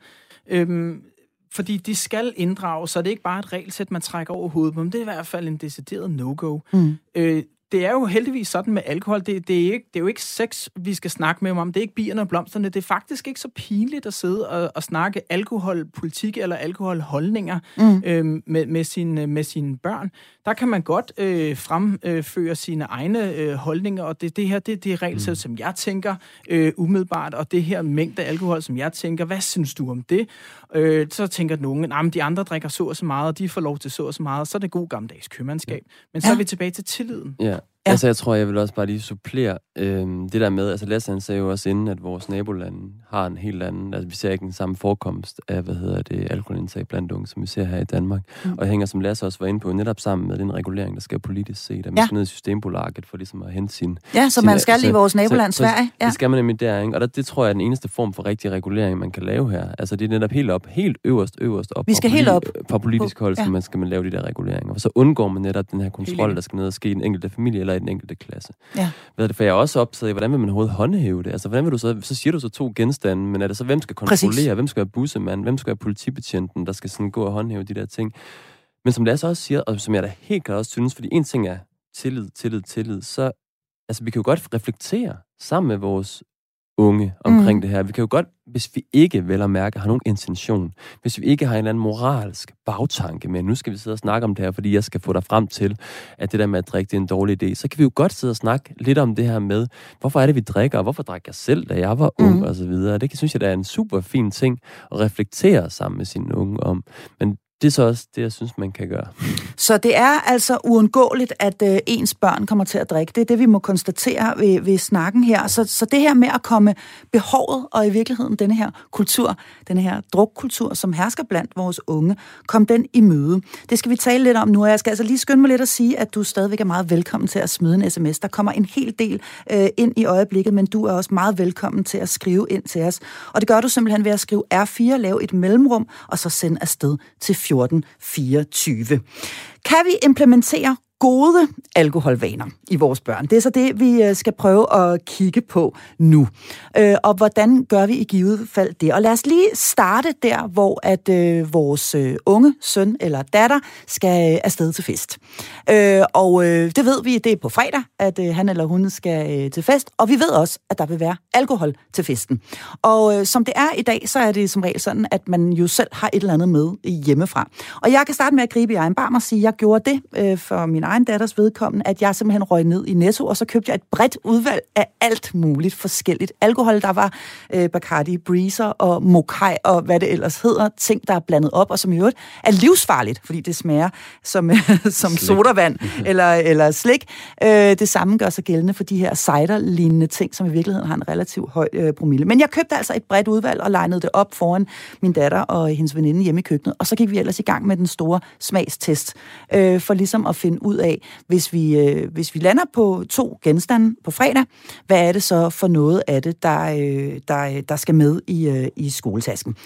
Øhm, fordi de skal inddrage, så det er ikke bare et regelsæt, man trækker over hovedet på, men det er i hvert fald en decideret no-go. Mm. Øh, det er jo heldigvis sådan med alkohol. Det, det, er ikke, det er jo ikke sex, vi skal snakke med om. Det er ikke bierne og blomsterne. Det er faktisk ikke så pinligt at sidde og, og snakke alkoholpolitik eller alkoholholdninger mm. øh, med, med, sine, med sine børn. Der kan man godt øh, fremføre sine egne øh, holdninger, og det, det her det, det er regelsæt, mm. som jeg tænker øh, umiddelbart, og det her mængde alkohol, som jeg tænker, hvad synes du om det? Øh, så tænker nogen, at de andre drikker så og så meget, og de får lov til så og så meget, så er det god gammeldags købmandskab. Men så ja. er vi tilbage til tilliden. Ja. Yeah. Ja. Altså, jeg tror, jeg vil også bare lige supplere øhm, det der med, altså Lasse sagde jo også inden, at vores nabolande har en helt anden, altså vi ser ikke den samme forekomst af, hvad hedder det, alkoholindtag blandt unge, som vi ser her i Danmark. Mm. Og hænger, som Lasse også var inde på, netop sammen med den regulering, der sker politisk set, at man ja. skal ned i systembolaget for ligesom at hente sin... Ja, som man skal altså, i vores naboland så, Sverige. Ja. Det skal man nemlig der, ikke? Og der, det tror jeg er den eneste form for rigtig regulering, man kan lave her. Altså det er netop helt op, helt øverst, øverst op. Vi skal helt op. Fra politisk hold, ja. så man skal man lave de der reguleringer. Og så undgår man netop den her kontrol, der skal ned og ske i den enkelte familie eller i den enkelte klasse. Ja. Hvad det, for jeg er også optaget i, hvordan vil man overhovedet håndhæve det? Altså, hvordan vil du så, så siger du så to genstande, men er det så, hvem skal kontrollere? Præcis. Hvem skal være bussemand? Hvem skal være politibetjenten, der skal sådan gå og håndhæve de der ting? Men som Lasse også siger, og som jeg da helt klart også synes, fordi en ting er tillid, tillid, tillid, så altså, vi kan jo godt reflektere sammen med vores unge omkring mm. det her. Vi kan jo godt, hvis vi ikke vel at mærke har nogen intention, hvis vi ikke har en eller anden moralsk bagtanke med, nu skal vi sidde og snakke om det her, fordi jeg skal få dig frem til, at det der med at drikke, det er en dårlig idé, så kan vi jo godt sidde og snakke lidt om det her med, hvorfor er det, vi drikker, og hvorfor drak jeg selv, da jeg var ung, mm. og så videre. Det synes jeg, der er en super fin ting at reflektere sammen med sine unge om. Men det er så også det, jeg synes, man kan gøre. Så det er altså uundgåeligt, at øh, ens børn kommer til at drikke. Det er det, vi må konstatere ved, ved snakken her. Så, så det her med at komme behovet, og i virkeligheden denne her kultur, denne her drukkultur, som hersker blandt vores unge, kom den i møde. Det skal vi tale lidt om nu, og jeg skal altså lige skynde mig lidt at sige, at du stadigvæk er meget velkommen til at smide en sms. Der kommer en hel del øh, ind i øjeblikket, men du er også meget velkommen til at skrive ind til os. Og det gør du simpelthen ved at skrive R4, lave et mellemrum, og så sende afsted til 1424. Kan vi implementere gode alkoholvaner i vores børn. Det er så det, vi øh, skal prøve at kigge på nu. Øh, og hvordan gør vi i givet fald det? Og lad os lige starte der, hvor at øh, vores øh, unge søn eller datter skal øh, afsted til fest. Øh, og øh, det ved vi, det er på fredag, at øh, han eller hun skal øh, til fest. Og vi ved også, at der vil være alkohol til festen. Og øh, som det er i dag, så er det som regel sådan, at man jo selv har et eller andet med hjemmefra. Og jeg kan starte med at gribe i egen barm og sige, at jeg gjorde det øh, for min egen datters vedkommende, at jeg simpelthen røg ned i Netto, og så købte jeg et bredt udvalg af alt muligt forskelligt. Alkohol, der var øh, Bacardi Breezer og Mokai og hvad det ellers hedder, ting, der er blandet op, og som i øvrigt er livsfarligt, fordi det smager som, som sodavand eller, eller slik. Øh, det samme gør sig gældende for de her cider-lignende ting, som i virkeligheden har en relativt høj øh, promille. Men jeg købte altså et bredt udvalg og legnede det op foran min datter og hendes veninde hjemme i køkkenet, og så gik vi ellers i gang med den store smagstest, øh, for ligesom at finde ud af, hvis vi, øh, hvis vi lander på to genstande på fredag, hvad er det så for noget af det, der, øh, der, øh, der skal med i, øh, i skoletasken?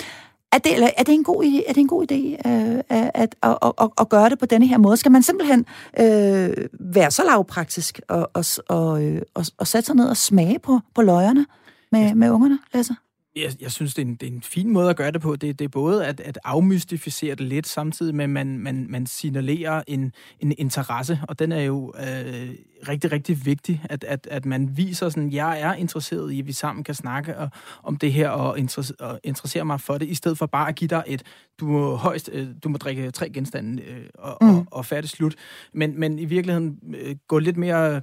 Er det, eller er det en god idé, er det en god idé øh, at, at, at, at, at gøre det på denne her måde? Skal man simpelthen øh, være så lavpraktisk og, og, og, øh, og, og sætte sig ned og smage på, på løjerne med, med ungerne, Lasse? Jeg, jeg synes, det er, en, det er en fin måde at gøre det på. Det, det er både at, at afmystificere det lidt, samtidig med, at man, man, man signalerer en, en interesse, og den er jo øh, rigtig, rigtig vigtig, at, at, at man viser sådan, jeg er interesseret i, at vi sammen kan snakke og, om det her og, interesse, og interessere mig for det, i stedet for bare at give dig et, du må højst, øh, du må drikke tre genstande øh, og, mm. og, og færdig slut. Men, men i virkeligheden øh, gå lidt mere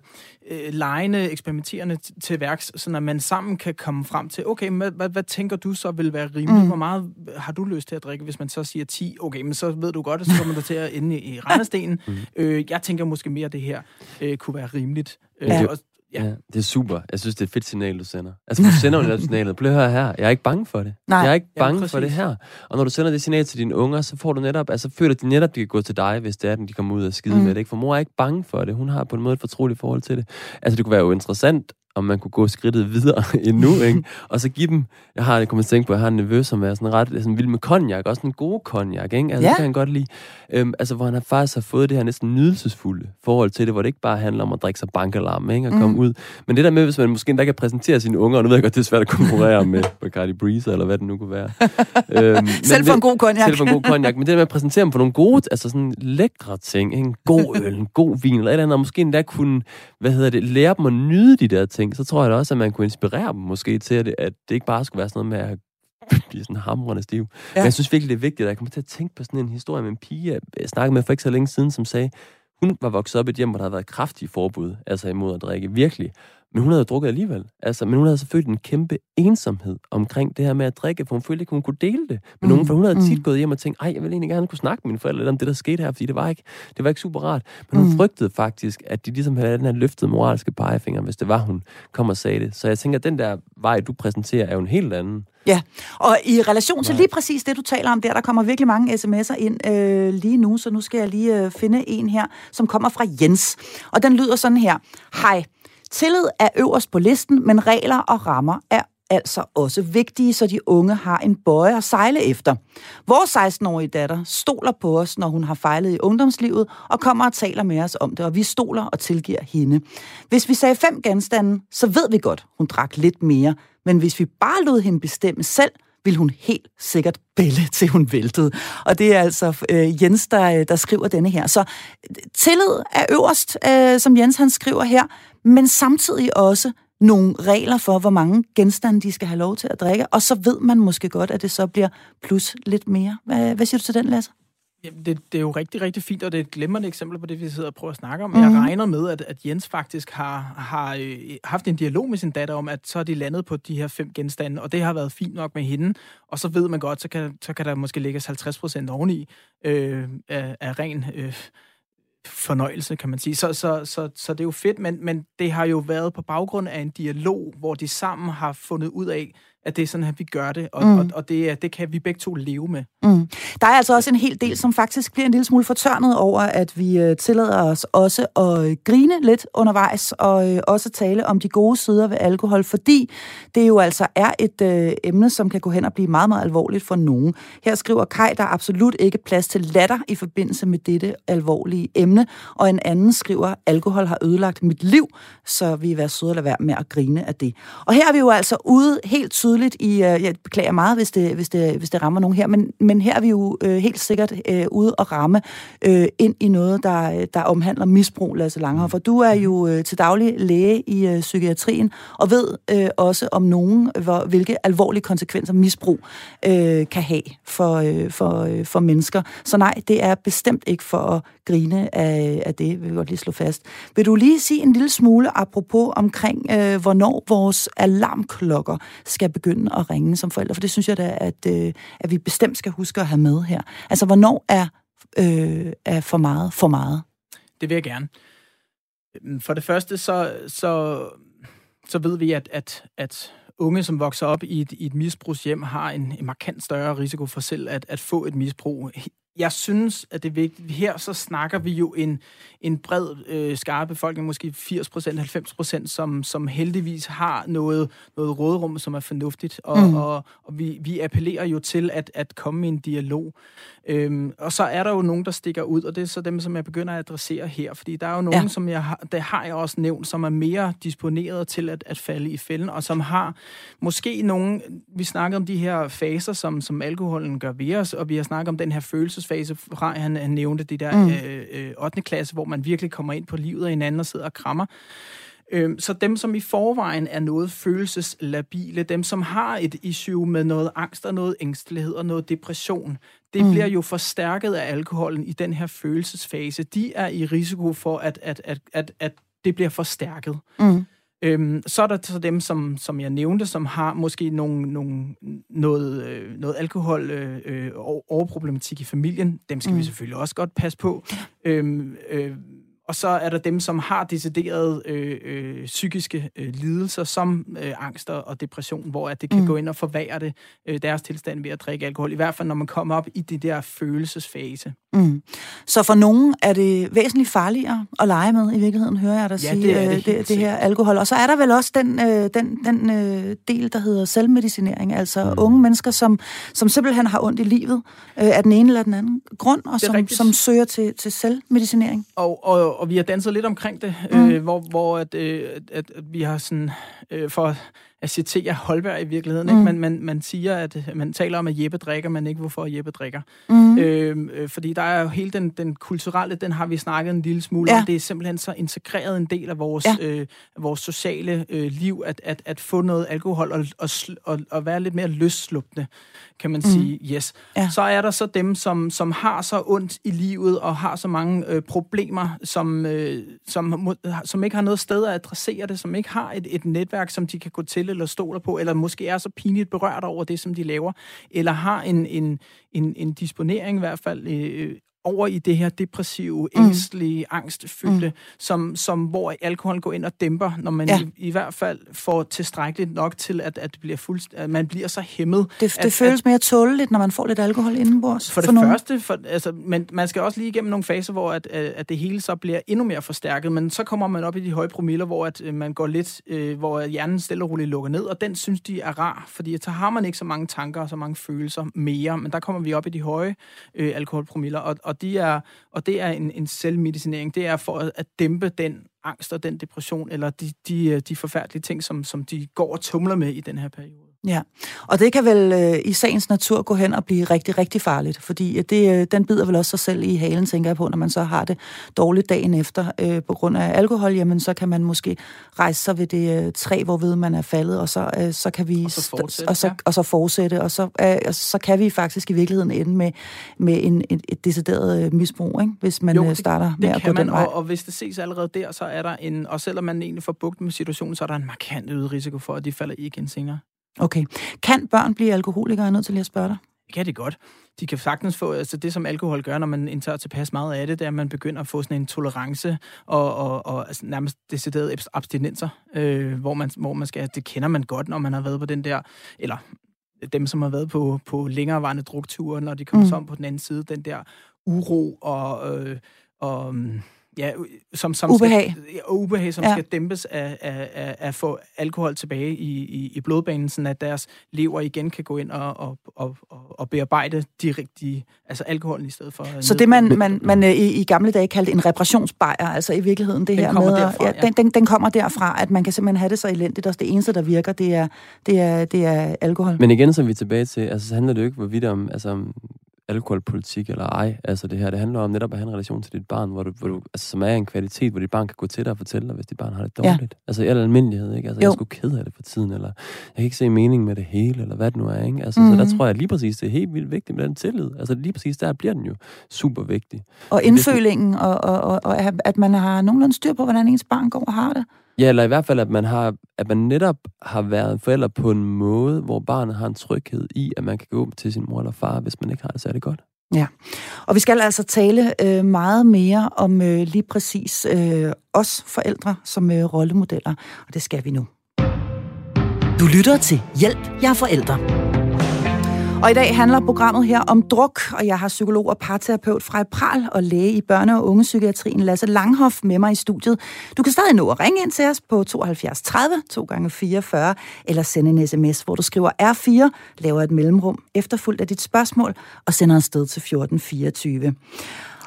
øh, lejende, eksperimenterende til værks, så at man sammen kan komme frem til, okay, hvad, hvad, hvad tænker du så vil være rimeligt? Mm. Hvor meget har du lyst til at drikke, hvis man så siger 10? Okay, men så ved du godt, at så kommer du til at ende i, regnestenen. Mm. Øh, jeg tænker måske mere, at det her øh, kunne være rimeligt. Øh, ja. Og, ja. ja, det er super. Jeg synes, det er et fedt signal, du sender. Altså, du sender jo netop signalet. Prøv at høre her. Jeg er ikke bange for det. Nej. Jeg er ikke bange ja, for det her. Og når du sender det signal til dine unger, så får du netop, altså føler de netop, de kan gå til dig, hvis det er, at de kommer ud og skide mm. med det. Ikke? For mor er ikke bange for det. Hun har på en måde et fortroligt forhold til det. Altså, det kunne være jo interessant om man kunne gå skridtet videre endnu, ikke? Og så give dem, jeg har kommet til at tænke på, jeg har en nevø, som er sådan ret sådan vild med konjak, også en god konjak, ikke? Altså, ja. det kan han godt lide. Øhm, altså, hvor han har faktisk har fået det her næsten nydelsesfulde forhold til det, hvor det ikke bare handler om at drikke sig bankalarm, ikke? Og komme mm. ud. Men det der med, hvis man måske endda kan præsentere sine unger, og nu ved jeg godt, det er svært at konkurrere med Bacardi Breezer, eller hvad det nu kunne være. øhm, selv for en god konjak. Selv for en god konjak. Men det der med at præsentere dem for nogle gode, altså sådan lækre ting, ikke? En god øl, en god vin, eller et eller andet, og måske endda kunne, hvad hedder det, lære dem at nyde de der ting, så tror jeg da også, at man kunne inspirere dem måske til, at det, at det ikke bare skulle være sådan noget med at blive sådan hamrende stiv. Ja. Men jeg synes virkelig, det er vigtigt, at jeg kommer til at tænke på sådan en historie med en pige, jeg snakkede med for ikke så længe siden, som sagde, hun var vokset op i et hjem, hvor der havde været kraftige forbud, altså imod at drikke, virkelig. Men hun havde drukket alligevel. Altså, men hun havde selvfølgelig en kæmpe ensomhed omkring det her med at drikke, for hun følte ikke, hun kunne dele det med mm. nogen, for hun havde tit mm. gået hjem og tænkt, ej, jeg ville egentlig gerne kunne snakke med mine forældre lidt om det, der skete her, fordi det var ikke, det var ikke super rart. Men hun mm. frygtede faktisk, at de ligesom havde den her løftede moralske pegefinger, hvis det var, hun kom og sagde det. Så jeg tænker, at den der vej, du præsenterer, er jo en helt anden. Ja, og i relation til lige præcis det, du taler om der, der kommer virkelig mange sms'er ind øh, lige nu, så nu skal jeg lige øh, finde en her, som kommer fra Jens. Og den lyder sådan her. Hej, Tillid er øverst på listen, men regler og rammer er altså også vigtige, så de unge har en bøje at sejle efter. Vores 16-årige datter stoler på os, når hun har fejlet i ungdomslivet, og kommer og taler med os om det, og vi stoler og tilgiver hende. Hvis vi sagde fem genstande, så ved vi godt, hun drak lidt mere, men hvis vi bare lod hende bestemme selv, vil hun helt sikkert bælle, til hun væltede. Og det er altså øh, Jens, der, øh, der skriver denne her. Så tillid er øverst, øh, som Jens han skriver her, men samtidig også nogle regler for, hvor mange genstande de skal have lov til at drikke, og så ved man måske godt, at det så bliver plus lidt mere. Hvad, hvad siger du til den, Lasse? Jamen, det, det er jo rigtig, rigtig fint, og det er et glimrende eksempel på det, vi sidder og prøver at snakke om. Mm-hmm. Jeg mhm. regner med, at, at Jens faktisk har, har øh, haft en dialog med sin datter om, at så er de landet på de her fem genstande, og det har været fint nok med hende. Og så ved man godt, så kan, så kan der måske lægges 50 procent oveni øh, af, af ren... Øh, fornøjelse, kan man sige. Så, så, så, så det er jo fedt, men, men det har jo været på baggrund af en dialog, hvor de sammen har fundet ud af, at det er sådan, at vi gør det, og, mm. og, og det, det kan vi begge to leve med. Mm. Der er altså også en hel del, som faktisk bliver en lille smule fortørnet over, at vi øh, tillader os også at øh, grine lidt undervejs, og øh, også tale om de gode sider ved alkohol, fordi det jo altså er et øh, emne, som kan gå hen og blive meget, meget alvorligt for nogen. Her skriver Kai, der er absolut ikke plads til latter i forbindelse med dette alvorlige emne, og en anden skriver, alkohol har ødelagt mit liv, så vi er være søde at lade være med at grine af det. Og her er vi jo altså ude helt tydeligt tydeligt i, øh, jeg beklager meget, hvis det, hvis det, hvis det rammer nogen her, men, men her er vi jo øh, helt sikkert øh, ude og ramme øh, ind i noget, der, der omhandler misbrug, Lasse Langhoff. For du er jo øh, til daglig læge i øh, psykiatrien, og ved øh, også om nogen, hvor, hvilke alvorlige konsekvenser misbrug øh, kan have for, øh, for, øh, for mennesker. Så nej, det er bestemt ikke for at grine af, af det, vil vi godt lige slå fast. Vil du lige sige en lille smule apropos omkring, øh, hvornår vores alarmklokker skal begynde at ringe som forældre? For det synes jeg da, at, øh, at vi bestemt skal huske at have med her. Altså, hvornår er, øh, er for meget for meget? Det vil jeg gerne. Øhm, for det første, så, så, så ved vi, at, at, at unge, som vokser op i et, i et misbrugshjem, har en, en markant større risiko for selv at, at få et misbrug jeg synes, at det er vigtigt. Her så snakker vi jo en, en bred øh, skarpe befolkning, måske 80 procent, 90 procent, som, som heldigvis har noget, noget rådrum, som er fornuftigt. Og, mm. og, og vi, vi appellerer jo til at, at komme i en dialog. Øhm, og så er der jo nogen, der stikker ud, og det er så dem, som jeg begynder at adressere her. Fordi der er jo nogen, ja. som jeg har, det har jeg også nævnt, som er mere disponeret til at, at falde i fælden, og som har måske nogen, vi snakker om de her faser, som, som alkoholen gør ved os, og vi har snakket om den her følelsesfase, fra han, han nævnte det der mm. øh, øh, 8. klasse, hvor man virkelig kommer ind på livet af hinanden og sidder og krammer. Øhm, så dem, som i forvejen er noget følelseslabile, dem, som har et issue med noget angst og noget ængstelighed og noget depression, det mm. bliver jo forstærket af alkoholen i den her følelsesfase. De er i risiko for, at, at, at, at, at det bliver forstærket. Mm. Øhm, så er der så dem, som, som jeg nævnte, som har måske nogle, nogle, noget, øh, noget alkohol øh, øh overproblematik i familien. Dem skal mm. vi selvfølgelig også godt passe på. Øhm, øh, og så er der dem, som har deciderede øh, øh, psykiske øh, lidelser, som øh, angst og depression, hvor at det kan mm. gå ind og forvære det, øh, deres tilstand ved at drikke alkohol. I hvert fald, når man kommer op i det der følelsesfase. Mm. Så for nogen er det væsentligt farligere at lege med, i virkeligheden, hører jeg dig ja, sige, det, er det, øh, det, det her alkohol. Og så er der vel også den, øh, den, den øh, del, der hedder selvmedicinering, altså mm. unge mennesker, som, som simpelthen har ondt i livet øh, af den ene eller den anden grund, og som, som søger til, til selvmedicinering. Og, og, og vi har danset lidt omkring det, mm. øh, hvor, hvor at, øh, at, at vi har sådan, øh, for at citere Holberg i virkeligheden. Mm. Ikke? Man, man, man siger, at man taler om, at Jeppe drikker, men ikke hvorfor Jeppe drikker. Mm. Øh, fordi der er jo hele den, den kulturelle, den har vi snakket en lille smule ja. om. Det er simpelthen så integreret en del af vores, ja. øh, vores sociale øh, liv, at, at, at få noget alkohol og, og, og, og være lidt mere løsslupende, kan man mm. sige. Yes. Ja. Så er der så dem, som, som har så ondt i livet og har så mange øh, problemer, som, øh, som, som ikke har noget sted at adressere det, som ikke har et, et netværk, som de kan gå til eller stoler på, eller måske er så pinligt berørt over det, som de laver, eller har en, en, en, en disponering i hvert fald øh, over i det her depressive, mm. ængstlige, angstfyldte, mm. som, som, hvor alkoholen går ind og dæmper, når man ja. i, i hvert fald får tilstrækkeligt nok til, at, at, det bliver fuld, at man bliver så hæmmet. Det, det at, føles at, mere tåleligt, når man får lidt alkohol indenbords. For det for nogen. første, for, altså, men man skal også lige igennem nogle faser, hvor at, at det hele så bliver endnu mere forstærket, men så kommer man op i de høje promiller, hvor at, øh, man går lidt, øh, hvor hjernen stille og roligt lukker ned, og den synes de er rar, fordi så har man ikke så mange tanker og så mange følelser mere, men der kommer vi op i de høje øh, alkoholpromiller, og, og de er, og det er en, en selvmedicinering. Det er for at, at dæmpe den angst og den depression, eller de, de, de forfærdelige ting, som, som de går og tumler med i den her periode. Ja, og det kan vel øh, i sagens natur gå hen og blive rigtig, rigtig farligt, fordi det, øh, den bider vel også sig selv i halen, tænker jeg på, når man så har det dårligt dagen efter øh, på grund af alkohol, jamen så kan man måske rejse sig ved det øh, træ, hvorved man er faldet, og så, øh, så kan vi og så fortsætte, og så, ja. og så fortsætte, og så, øh, så kan vi faktisk i virkeligheden ende med, med en, et, et decideret øh, misbrug, ikke? hvis man jo, øh, starter det, med det at gå man, den vej. Og, og hvis det ses allerede der, så er der en, og selvom man egentlig får bugt med situationen, så er der en markant øget risiko for, at de falder i igen senere. Okay. Kan børn blive alkoholikere? Jeg er nødt til lige at spørge dig. Det kan de godt. De kan sagtens få, altså det som alkohol gør, når man indtager tilpas meget af det, det er, at man begynder at få sådan en tolerance og, og, og altså nærmest deciderede abstinenser, øh, hvor, man, hvor man skal, det kender man godt, når man har været på den der, eller dem, som har været på, på længerevarende drukture, når de kommer mm. om på den anden side, den der uro og, øh, og ja, som, som ubehag. Skal, ja, ubehag, som ja. skal dæmpes af, af, af, at få alkohol tilbage i, i, i blodbanen, så at deres lever igen kan gå ind og, og, og, og bearbejde de rigtige, altså alkoholen i stedet for... Så det, man, man, man i, i gamle dage kaldte en repressionsbejer, altså i virkeligheden det den her med... Derfra, ja, ja. Den, den, den kommer derfra, at man kan simpelthen have det så elendigt, og det eneste, der virker, det er, det er, det er alkohol. Men igen, så er vi tilbage til, altså så handler det jo ikke hvorvidt om, altså alkoholpolitik eller ej. Altså det her, det handler om netop at have en relation til dit barn, hvor du, hvor du, altså, som er en kvalitet, hvor dit barn kan gå til dig og fortælle dig, hvis dit barn har det dårligt. Ja. Altså i al almindelighed, ikke? Altså jo. jeg er sgu ked af det for tiden, eller jeg kan ikke se mening med det hele, eller hvad det nu er, ikke? Altså mm-hmm. så der mhm. tror jeg lige præcis, det er helt vildt vigtigt med den tillid. Altså lige præcis der bliver den jo super vigtig. Og indfølingen, og, og, og, og at man har nogenlunde styr på, hvordan ens barn går og har det. Ja, eller i hvert fald, at man, har, at man netop har været forælder på en måde, hvor barnet har en tryghed i, at man kan gå til sin mor eller far, hvis man ikke har det særlig godt. Ja, og vi skal altså tale øh, meget mere om øh, lige præcis øh, os forældre som øh, rollemodeller, og det skal vi nu. Du lytter til Hjælp, jeg er forældre. Og i dag handler programmet her om druk, og jeg har psykolog og parterapeut fra Pral og læge i børne- og ungepsykiatrien Lasse Langhoff med mig i studiet. Du kan stadig nå at ringe ind til os på 72 30 2 gange 44 eller sende en sms, hvor du skriver R4, laver et mellemrum efterfulgt af dit spørgsmål og sender en sted til 1424.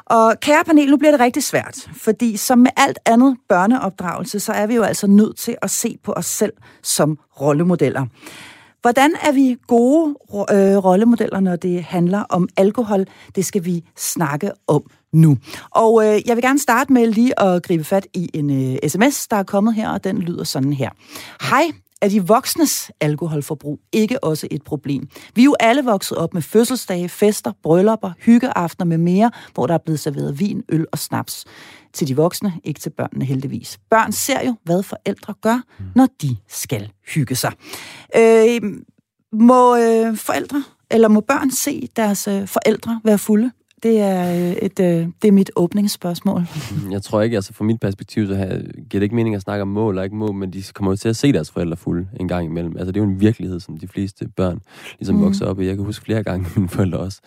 Og kære panel, nu bliver det rigtig svært, fordi som med alt andet børneopdragelse, så er vi jo altså nødt til at se på os selv som rollemodeller. Hvordan er vi gode øh, rollemodeller, når det handler om alkohol? Det skal vi snakke om nu. Og øh, jeg vil gerne starte med lige at gribe fat i en øh, sms, der er kommet her, og den lyder sådan her. Hej, er de voksnes alkoholforbrug ikke også et problem? Vi er jo alle vokset op med fødselsdage, fester, bryllupper, hyggeaftener med mere, hvor der er blevet serveret vin, øl og snaps. Til de voksne, ikke til børnene heldigvis. Børn ser jo, hvad forældre gør, når de skal hygge sig. Øh, må øh, forældre, eller må børn se deres øh, forældre være fulde? Det er, øh, et, øh, det er mit åbningsspørgsmål. Jeg tror ikke, altså fra mit perspektiv, så giver det ikke mening at snakke om mål og ikke mål, men de kommer jo til at se deres forældre fulde en gang imellem. Altså det er jo en virkelighed, som de fleste børn ligesom mm. vokser op i. Jeg kan huske flere gange, mine forældre også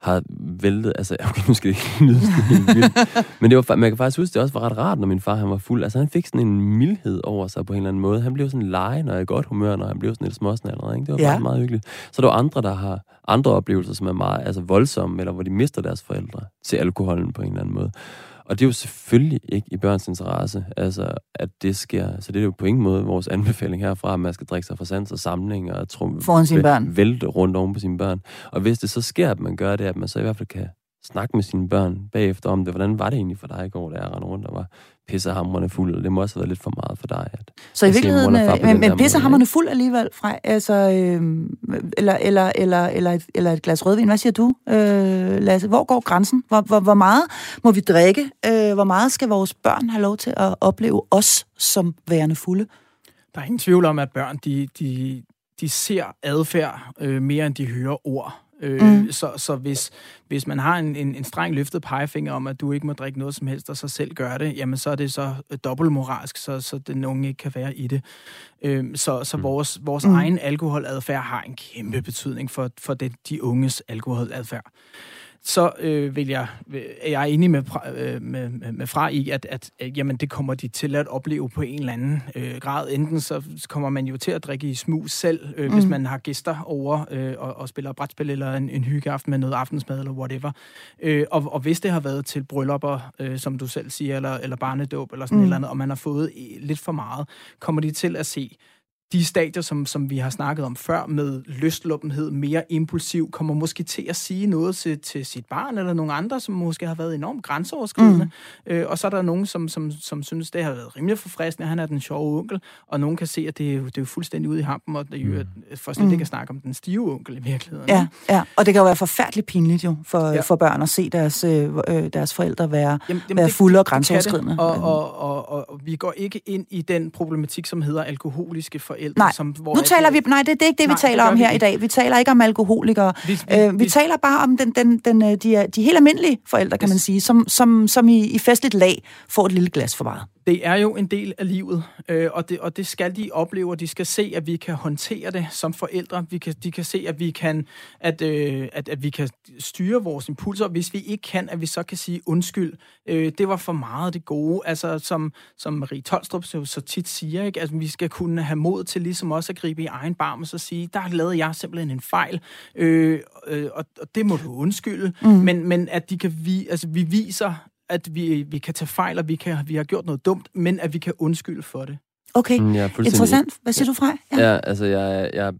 har væltet, altså, okay, nu skal det ikke lyde helt vildt, men det var, man kan faktisk huske, det også var ret rart, når min far han var fuld. Altså, han fik sådan en mildhed over sig på en eller anden måde. Han blev sådan lege, og i godt humør, når han blev sådan lidt småsnallet, ikke? Det var ja. faktisk meget hyggeligt. Så der var andre, der har andre oplevelser, som er meget altså, voldsomme, eller hvor de mister deres forældre til alkoholen på en eller anden måde. Og det er jo selvfølgelig ikke i børns interesse, altså, at det sker. Så det er jo på ingen måde vores anbefaling herfra, at man skal drikke sig for sans og samling og trum, Foran sine børn. vælte rundt oven på sine børn. Og hvis det så sker, at man gør det, at man så i hvert fald kan snakke med sine børn bagefter om det. Hvordan var det egentlig for dig i går, da jeg rendte rundt og var pissehamrende fuld? Det må også have været lidt for meget for dig. At så i virkeligheden, øh, men, men pissehamrende fuld alligevel, fra, altså, øh, eller, eller, eller, eller, et, eller et glas rødvin. Hvad siger du, øh, Lasse? Hvor går grænsen? Hvor, hvor, hvor meget må vi drikke? Øh, hvor meget skal vores børn have lov til at opleve os som værende fulde? Der er ingen tvivl om, at børn de, de, de ser adfærd øh, mere, end de hører ord. Øh, mm. Så, så hvis, hvis man har en, en, en streng løftet pegefinger om, at du ikke må drikke noget som helst, og så selv gør det, jamen så er det så dobbeltmoralsk, så, så den unge ikke kan være i det. Øh, så så mm. vores, vores mm. egen alkoholadfærd har en kæmpe betydning for, for det, de unges alkoholadfærd så øh, vil jeg, er jeg enig med, øh, med, med, med Fra i, at, at, at jamen, det kommer de til at opleve på en eller anden øh, grad. Enten så kommer man jo til at drikke i smug selv, øh, mm. hvis man har gæster over øh, og, og spiller brætspil eller en, en hyggeaften med noget aftensmad eller whatever. Øh, og, og hvis det har været til bryllupper, øh, som du selv siger, eller, eller barnedåb eller sådan mm. et eller andet, og man har fået lidt for meget, kommer de til at se de stadier, som, som vi har snakket om før, med lystluppenhed, mere impulsiv, kommer måske til at sige noget til, til sit barn eller nogle andre, som måske har været enormt grænseoverskridende. Mm. Øh, og så er der nogen, som, som, som synes, det har været rimelig forfriskende. Han er den sjove onkel, og nogen kan se, at det, det er jo fuldstændig ude i hampen, og det er jo mm. for slet mm. ikke at snakke om den stive onkel i virkeligheden. Ja, ja, og det kan jo være forfærdeligt pinligt jo for, ja. for børn at se deres, øh, øh deres forældre være, jamen, jamen, være fulde og grænseoverskridende. Og, og, og, og, og vi går ikke ind i den problematik, som hedder alkoholiske for forældre. Nej, som, hvor nu taler vi, nej, det, det er ikke det, nej, vi taler om her i dag. Vi taler ikke om alkoholikere. Vi, vi, øh, vi vi taler bare om den, den, den, øh, de, de helt almindelige forældre, kan man sige, som, som, som i, i festligt lag får et lille glas for meget. Det er jo en del af livet, øh, og, det, og det skal de opleve, og de skal se, at vi kan håndtere det som forældre. Vi kan, de kan se, at vi kan, at, øh, at, at vi kan styre vores impulser. Hvis vi ikke kan, at vi så kan sige undskyld. Øh, det var for meget det gode. Altså, som, som Marie Tolstrup så, så tit siger, ikke? Altså, vi skal kunne have mod til ligesom også at gribe i egen barm og så sige, der lavede jeg simpelthen en fejl, øh, øh, og, og det må du undskylde. Mm. Men, men at de kan vi, altså, vi viser at vi, vi kan tage fejl, og vi, kan, vi har gjort noget dumt, men at vi kan undskylde for det. Okay, mm, interessant. Hvad siger du fra? Ja, ja altså jeg, jeg er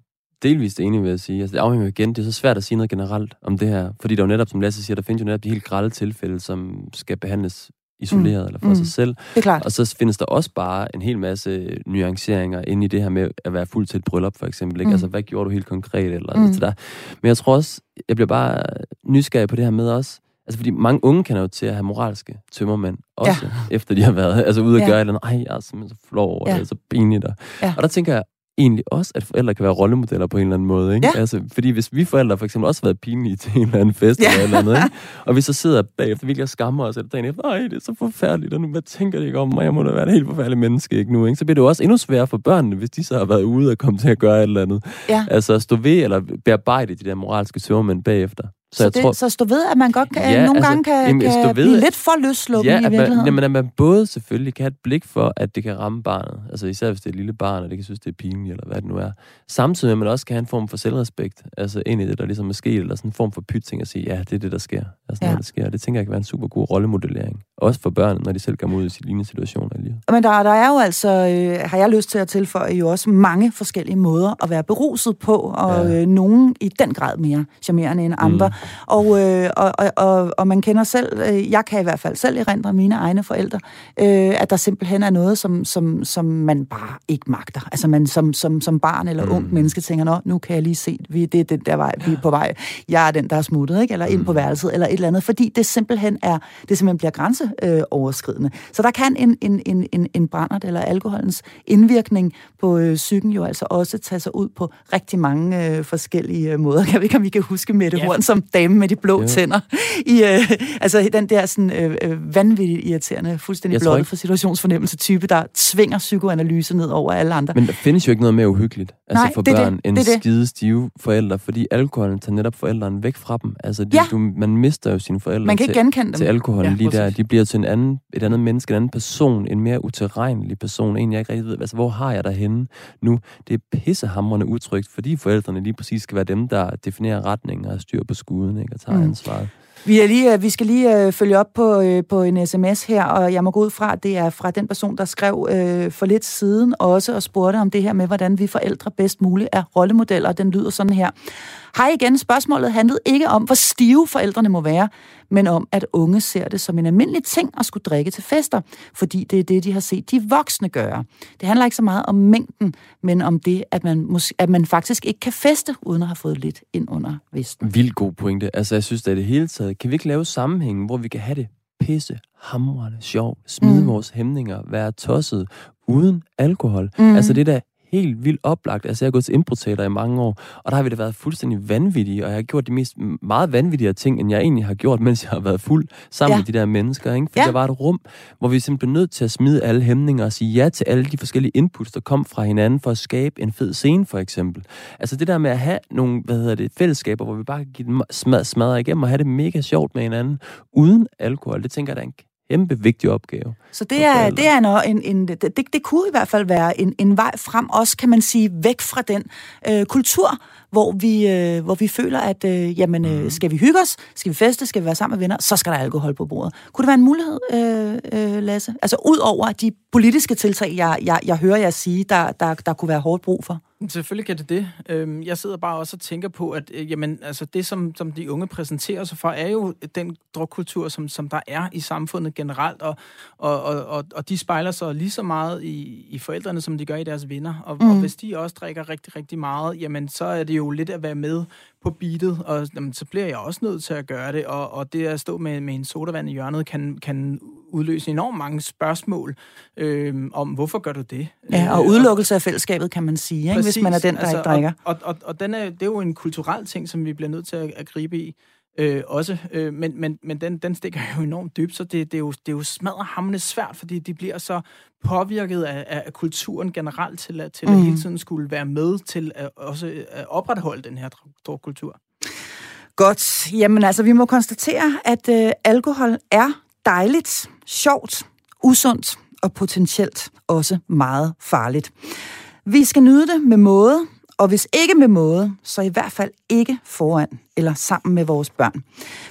delvist enig ved at sige. Altså, det afhænger igen. Det er så svært at sige noget generelt om det her. Fordi der er jo netop, som Lasse siger, der findes jo netop de helt grælde tilfælde, som skal behandles isoleret mm. eller for mm. sig selv. Det er klart. Og så findes der også bare en hel masse nuanceringer inde i det her med at være fuld til et bryllup, for eksempel. Ikke? Mm. Altså, hvad gjorde du helt konkret? Eller mm. altså, der. Men jeg tror også, jeg bliver bare nysgerrig på det her med også, Altså, fordi mange unge kan jo til at have moralske tømmermænd, også ja. efter de har været altså, ude og ja. gøre et eller andet. Ej, jeg er simpelthen så flov over ja. det, er så pinligt. Og, ja. og der tænker jeg, egentlig også, at forældre kan være rollemodeller på en eller anden måde. Ikke? Ja. Altså, fordi hvis vi forældre for eksempel også har været pinlige til en eller anden fest Ja. eller, eller andet, ikke? og vi så sidder bagefter virkelig og skammer os, eller dagen efter, nej, det er så forfærdeligt, og nu, hvad tænker de ikke om mig? Jeg må da være et helt forfærdeligt menneske ikke nu. Ikke? Så bliver det jo også endnu sværere for børnene, hvis de så har været ude og komme til at gøre et eller andet. Ja. Altså at stå ved eller bearbejde de der moralske tømmermænd bagefter. Så, Så, jeg det, tror, så stå ved, at man godt kan, Ja, nogle altså, gange kan, jamen, kan stå ved, blive lidt for løsluppen ja, i virkeligheden. jamen, at man både selvfølgelig kan have et blik for, at det kan ramme barnet. Altså især hvis det er et lille barn, og det kan synes, det er pinligt, eller hvad det nu er. Samtidig med, at man også kan have en form for selvrespekt. Altså ind i det, der ligesom er sket, eller sådan en form for pytting at sige, ja, det er det, der sker. Altså Ja. det sker. Det tænker jeg kan være en super god rollemodellering. Også for børnene, når de selv kommer ud i lignende situationer i livet. Men der, der er jo altså, øh, har jeg lyst til at tilføje, jo også mange forskellige måder at være beruset på, og Ja. øh, nogen i den grad mere charmerende end andre. Mm. Og, øh, og, og, og, man kender selv, øh, jeg kan i hvert fald selv erindre mine egne forældre, øh, at der simpelthen er noget, som, som, som man bare ikke magter. Altså man som, som, som barn eller mm. ung menneske tænker, Nå, nu kan jeg lige se, vi, det er den der vej, vi er på vej. Jeg er den, der er smuttet, ikke? eller ind på værelset, eller et eller andet, fordi det simpelthen er, det simpelthen bliver grænseoverskridende. Så der kan en, en, en, en, en brændert eller alkoholens indvirkning på øh, psyken jo altså også tage sig ud på rigtig mange øh, forskellige øh, måder. Kan vi ikke, om vi kan huske Mette Ja. Horn som dame med de blå Jo. tænder? I, øh, altså den der sådan, øh, øh, vanvittigt irriterende, fuldstændig blottet ikke- for situationsfornemmelse type, der svinger psykoanalyse ned over alle andre. Men der findes jo ikke noget mere uhyggeligt altså Nej, for det børn det. end Det det. skide stive forældre, fordi alkoholen tager netop forældrene væk fra dem. Altså, de, Ja. du, man mister jo sine forældre Man kan til, ikke genkende til dem. alkoholen Ja, lige der. De bliver til en anden, et andet menneske, en anden person, en mere utilregnelig person, en jeg ikke rigtig ved, altså hvor har jeg dig henne nu? Det er pissehamrende udtrykt, fordi forældrene lige præcis skal være dem, der definerer retningen og styr på skuden, ikke, og tager Mm. ansvaret. Vi, er lige, øh, vi skal lige øh, følge op på, øh, på en sms her, og jeg må gå ud fra, at det er fra den person, der skrev øh, for lidt siden også og spurgte om det her med, hvordan vi forældre bedst muligt er rollemodeller. Den lyder sådan her. Hej igen, spørgsmålet handlede ikke om, hvor stive forældrene må være, men om, at unge ser det som en almindelig ting at skulle drikke til fester, fordi det er det, de har set de voksne gøre. Det handler ikke så meget om mængden, men om det, at man, mås- at man faktisk ikke kan feste, uden at have fået lidt ind under vesten. Vildt god pointe. Altså, jeg synes, at i det hele taget, kan vi ikke lave sammenhængen, hvor vi kan have det pisse, hamrende, sjovt, smide Mm. vores hæmninger, være tosset, uden alkohol. Mm. Altså, det er da helt vildt oplagt. Altså, jeg har gået til improteater i mange år, og der har vi da været fuldstændig vanvittige, og jeg har gjort de mest meget vanvittigere ting, end jeg egentlig har gjort, mens jeg har været fuld sammen Ja. med de der mennesker. Ikke? For Ja. der var et rum, hvor vi simpelthen blev nødt til at smide alle hæmninger og sige ja til alle de forskellige inputs, der kom fra hinanden for at skabe en fed scene, for eksempel. Altså det der med at have nogle, hvad hedder det, fællesskaber, hvor vi bare kan give dem smad, smadre igennem og have det mega sjovt med hinanden, uden alkohol, det tænker jeg, en kæmpe vigtig opgave. Så det er, det er en, en, en det, det, kunne i hvert fald være en, en vej frem, også kan man sige, væk fra den øh, kultur, hvor vi, øh, hvor vi føler, at øh, jamen, Mhm. øh, skal vi hygge os, skal vi feste, skal vi være sammen med venner, så skal der alkohol på bordet. Kunne det være en mulighed, øh, øh, Lasse? Altså ud over de politiske tiltag, jeg, jeg, jeg hører jer sige, der, der, der kunne være hårdt brug for. Selvfølgelig kan det det. Øhm, Jeg sidder bare også og tænker på, at øh, jamen, altså det, som, som de unge præsenterer sig for, er jo den drukkultur, som, som der er i samfundet generelt, og, og, og, og, og de spejler sig lige så meget i, i forældrene, som de gør i deres venner. Og, mm. og hvis de også drikker rigtig, rigtig meget, jamen så er det jo lidt at være med på beatet, og jamen, så bliver jeg også nødt til at gøre det, og, og det at stå med, med en sodavand i hjørnet kan, kan udløse enormt mange spørgsmål øhm, om, hvorfor gør du det? Ja, og Øh, udelukkelse af fællesskabet, kan man sige, ikke? hvis man er den, der ikke drikker. Og, og, og, og den er, det er jo en kulturel ting, som vi bliver nødt til at, at gribe i. Øh, også, øh, men, men, men den, den stikker jo enormt dybt, så det, det, er jo, det er jo smadret svært, fordi de bliver så påvirket af, af, kulturen generelt til, at, til mm. at hele tiden skulle være med til at, også at opretholde den her dr- drukkultur. Godt. Jamen altså, vi må konstatere, at øh, alkohol er dejligt, sjovt, usundt og potentielt også meget farligt. Vi skal nyde det med måde, og hvis ikke med måde, så i hvert fald ikke foran eller sammen med vores børn.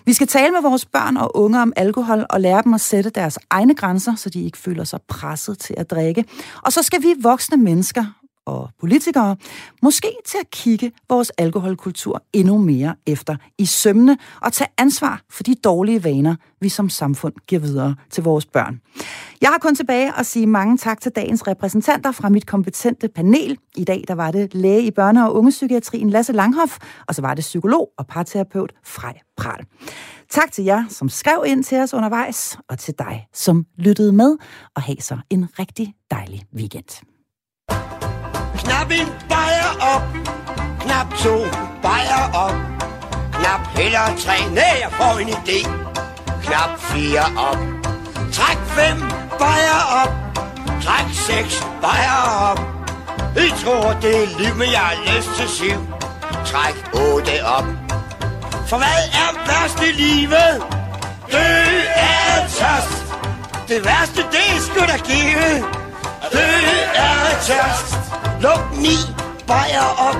Vi skal tale med vores børn og unge om alkohol og lære dem at sætte deres egne grænser, så de ikke føler sig presset til at drikke. Og så skal vi voksne mennesker og politikere måske til at kigge vores alkoholkultur endnu mere efter i sømne og tage ansvar for de dårlige vaner, vi som samfund giver videre til vores børn. Jeg har kun tilbage at sige mange tak til dagens repræsentanter fra mit kompetente panel. I dag der var det læge i børne- og ungepsykiatrien Lasse Langhoff, og så var det psykolog og parterapeut Frej Pral. Tak til jer, som skrev ind til os undervejs, og til dig, som lyttede med, og have så en rigtig dejlig weekend. Knap en bajer op. Knap to bajer op. Knap heller tre. Nej, jeg får en idé. Knap fire op. Træk fem bajer op. Træk seks bajer op. I tror, det er liv, men jeg har lyst til syv. Træk otte op. For hvad er værst i livet? Dø af tørst. Det værste, det er sgu da givet. Dø er tørst. Luk ni bajer op.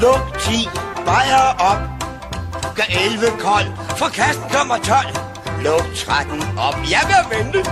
Luk ti bajer op. Gør 11 kold, for kassen kommer 12. Luk 13 op. Jeg vil vente.